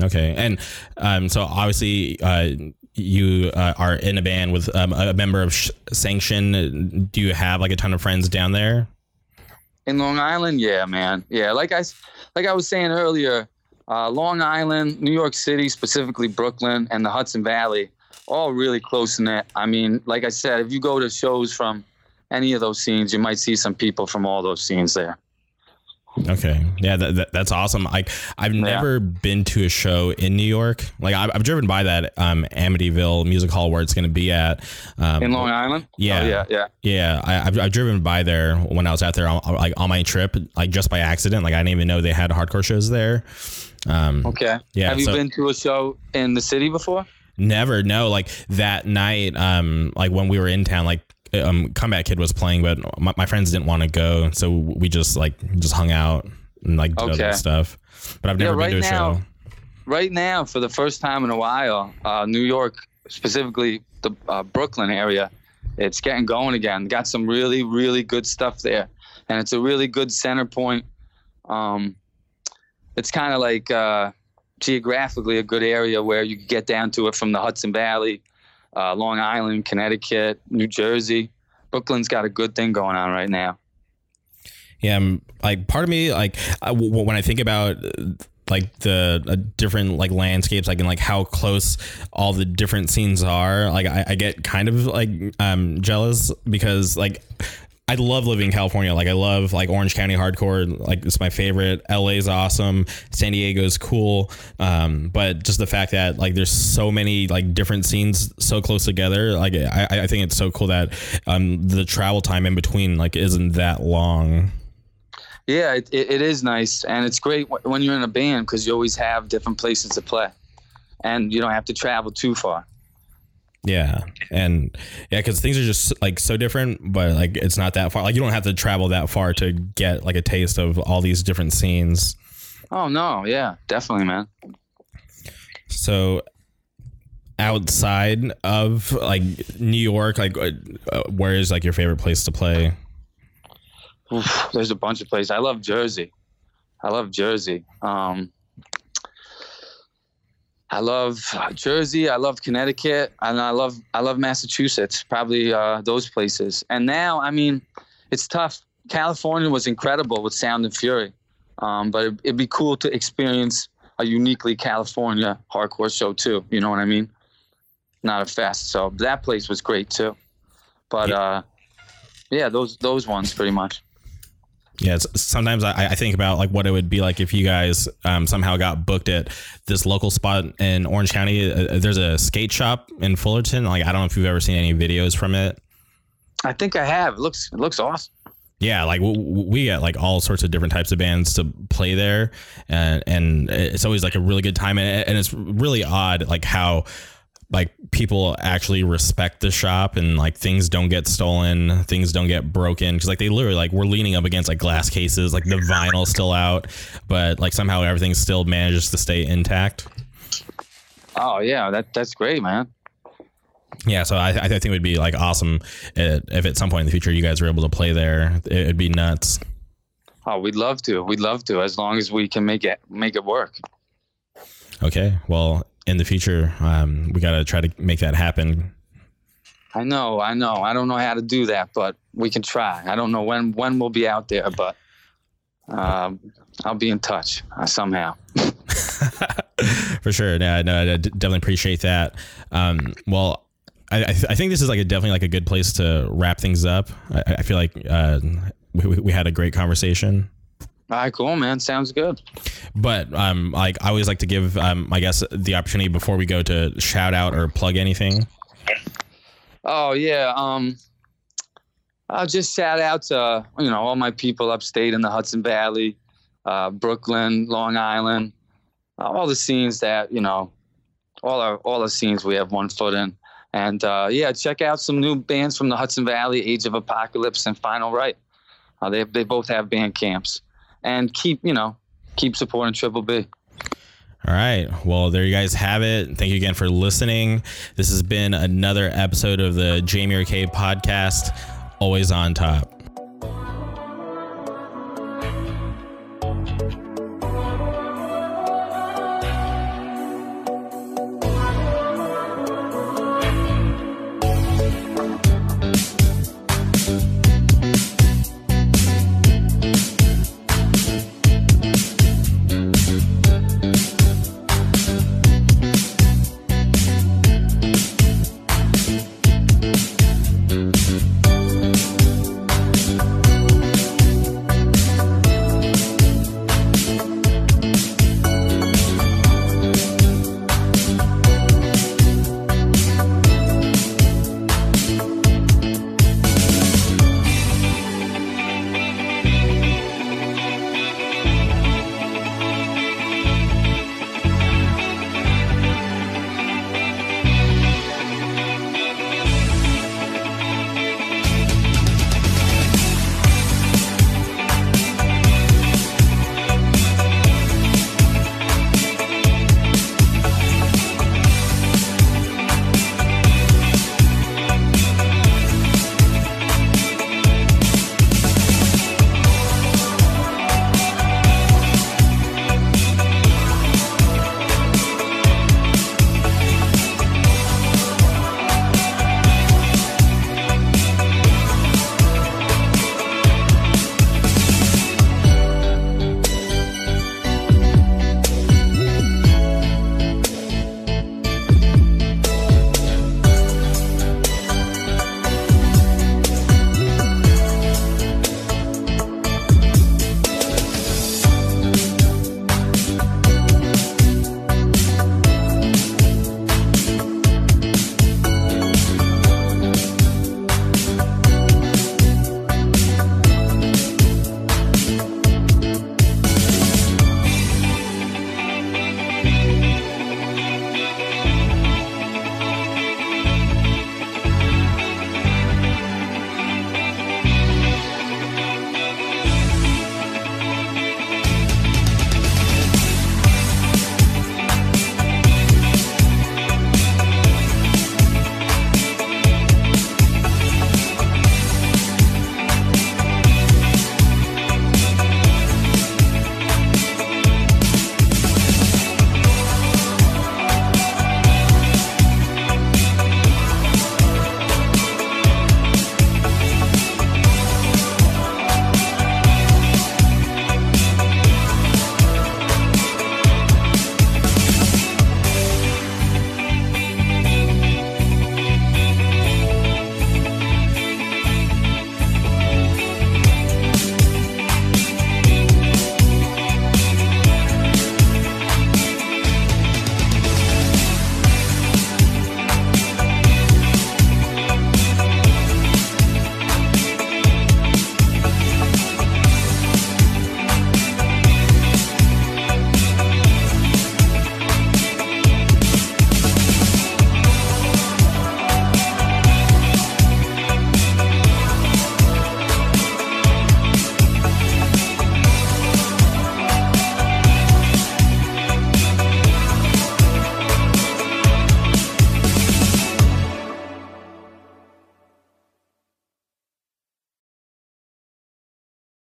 Okay, and um, so obviously uh, you uh, are in a band with um, a member of Sh- Sanction. Do you have like a ton of friends down there? In Long Island, yeah, man, yeah. Like I, like I was saying earlier, uh, Long Island, New York City, specifically Brooklyn, and the Hudson Valley, all really close knit. I mean, like I said, if you go to shows from any of those scenes, you might see some people from all those scenes there. Okay, yeah, that, that, that's awesome. Like, I've yeah. never been to a show in New York. Like, I've, I've driven by that um, Amityville Music Hall where it's going to be at. Um, in Long Island. Yeah, oh, yeah, yeah, yeah. I, have I've driven by there when I was out there, on, like on my trip, like just by accident. Like, I didn't even know they had hardcore shows there. Um, okay. Yeah. Have you so, been to a show in the city before? Never. No. Like that night, um, like when we were in town, like um, Combat Kid was playing, but my, my friends didn't want to go, so we just like just hung out and like did okay. other stuff. But I've never yeah, right been to a now, show. Right now, for the first time in a while, uh, New York, specifically the uh, Brooklyn area, it's getting going again. Got some really, really good stuff there, and it's a really good center point. Um, it's kind of like uh, geographically a good area where you can get down to it from the Hudson Valley uh, Long Island, Connecticut, New Jersey. Brooklyn's got a good thing going on right now. Yeah, I'm, like part of me, like I, when I think about like the uh, different like landscapes, like and like how close all the different scenes are, like I, I get kind of like um jealous because like I love living in California. Like I love like Orange County hardcore. Like it's my favorite. LA's awesome. San Diego's cool. Um, but just the fact that like there's so many like different scenes so close together. Like I, I think it's so cool that um the travel time in between like isn't that long. Yeah, it, it is nice, and it's great when you're in a band because you always have different places to play, and you don't have to travel too far. Yeah, and yeah, because things are just like so different, but like it's not that far. Like you don't have to travel that far to get like a taste of all these different scenes. Oh no, yeah, definitely, man. So outside of like New York, like uh, where is like your favorite place to play? Oof, there's a bunch of places. I love Jersey. I love Jersey. Um, I love Jersey. I love Connecticut, and I love I love Massachusetts. Probably uh, those places. And now, I mean, it's tough. California was incredible with Sound and Fury, um, but it, it'd be cool to experience a uniquely California hardcore show too. You know what I mean? Not a fest. So that place was great too. But uh, yeah, those those ones pretty much. Yeah, sometimes I, I, think about like what it would be like if you guys um, somehow got booked at this local spot in Orange County. Uh, uh, there's a skate shop in Fullerton. Like I don't know if you've ever seen any videos from it. I think I have. It looks it looks awesome. Yeah, like we get like all sorts of different types of bands to play there, and and it's always like a really good time, and, and it's really odd like how like people actually respect the shop and like things don't get stolen, things don't get broken because like they literally like we're leaning up against like glass cases, like the vinyl's still out, but like somehow everything still manages to stay intact. Oh yeah, that that's great, man. Yeah, so I, I think it would be like awesome if at some point in the future you guys were able to play there. It'd be nuts. Oh, we'd love to. We'd love to, as long as we can make it make it work. Okay. Well, in the future, um, we got to try to make that happen. I know, I know. I don't know how to do that, but we can try. I don't know when when we'll be out there, but um, I'll be in touch uh, somehow. For sure. Yeah, no, I definitely appreciate that. Um, well, I, I, th- I, think this is like a definitely like a good place to wrap things up. I, I feel like uh, we, we had a great conversation. All right, cool, man. Sounds good. But um, like I always like to give um, I guess the opportunity before we go to shout out or plug anything. Oh yeah, um, I'll just shout out to you know all my people upstate in the Hudson Valley, uh, Brooklyn, Long Island, uh, all the scenes that you know, all our all the scenes we have one foot in. And uh, yeah, check out some new bands from the Hudson Valley, Age of Apocalypse, and Final Right. Uh, they they both have Bandcamps and keep you know keep supporting Triple B. All right. Well, there you guys have it. Thank you again for listening. This has been another episode of the Jamie Arcade podcast. Always on top.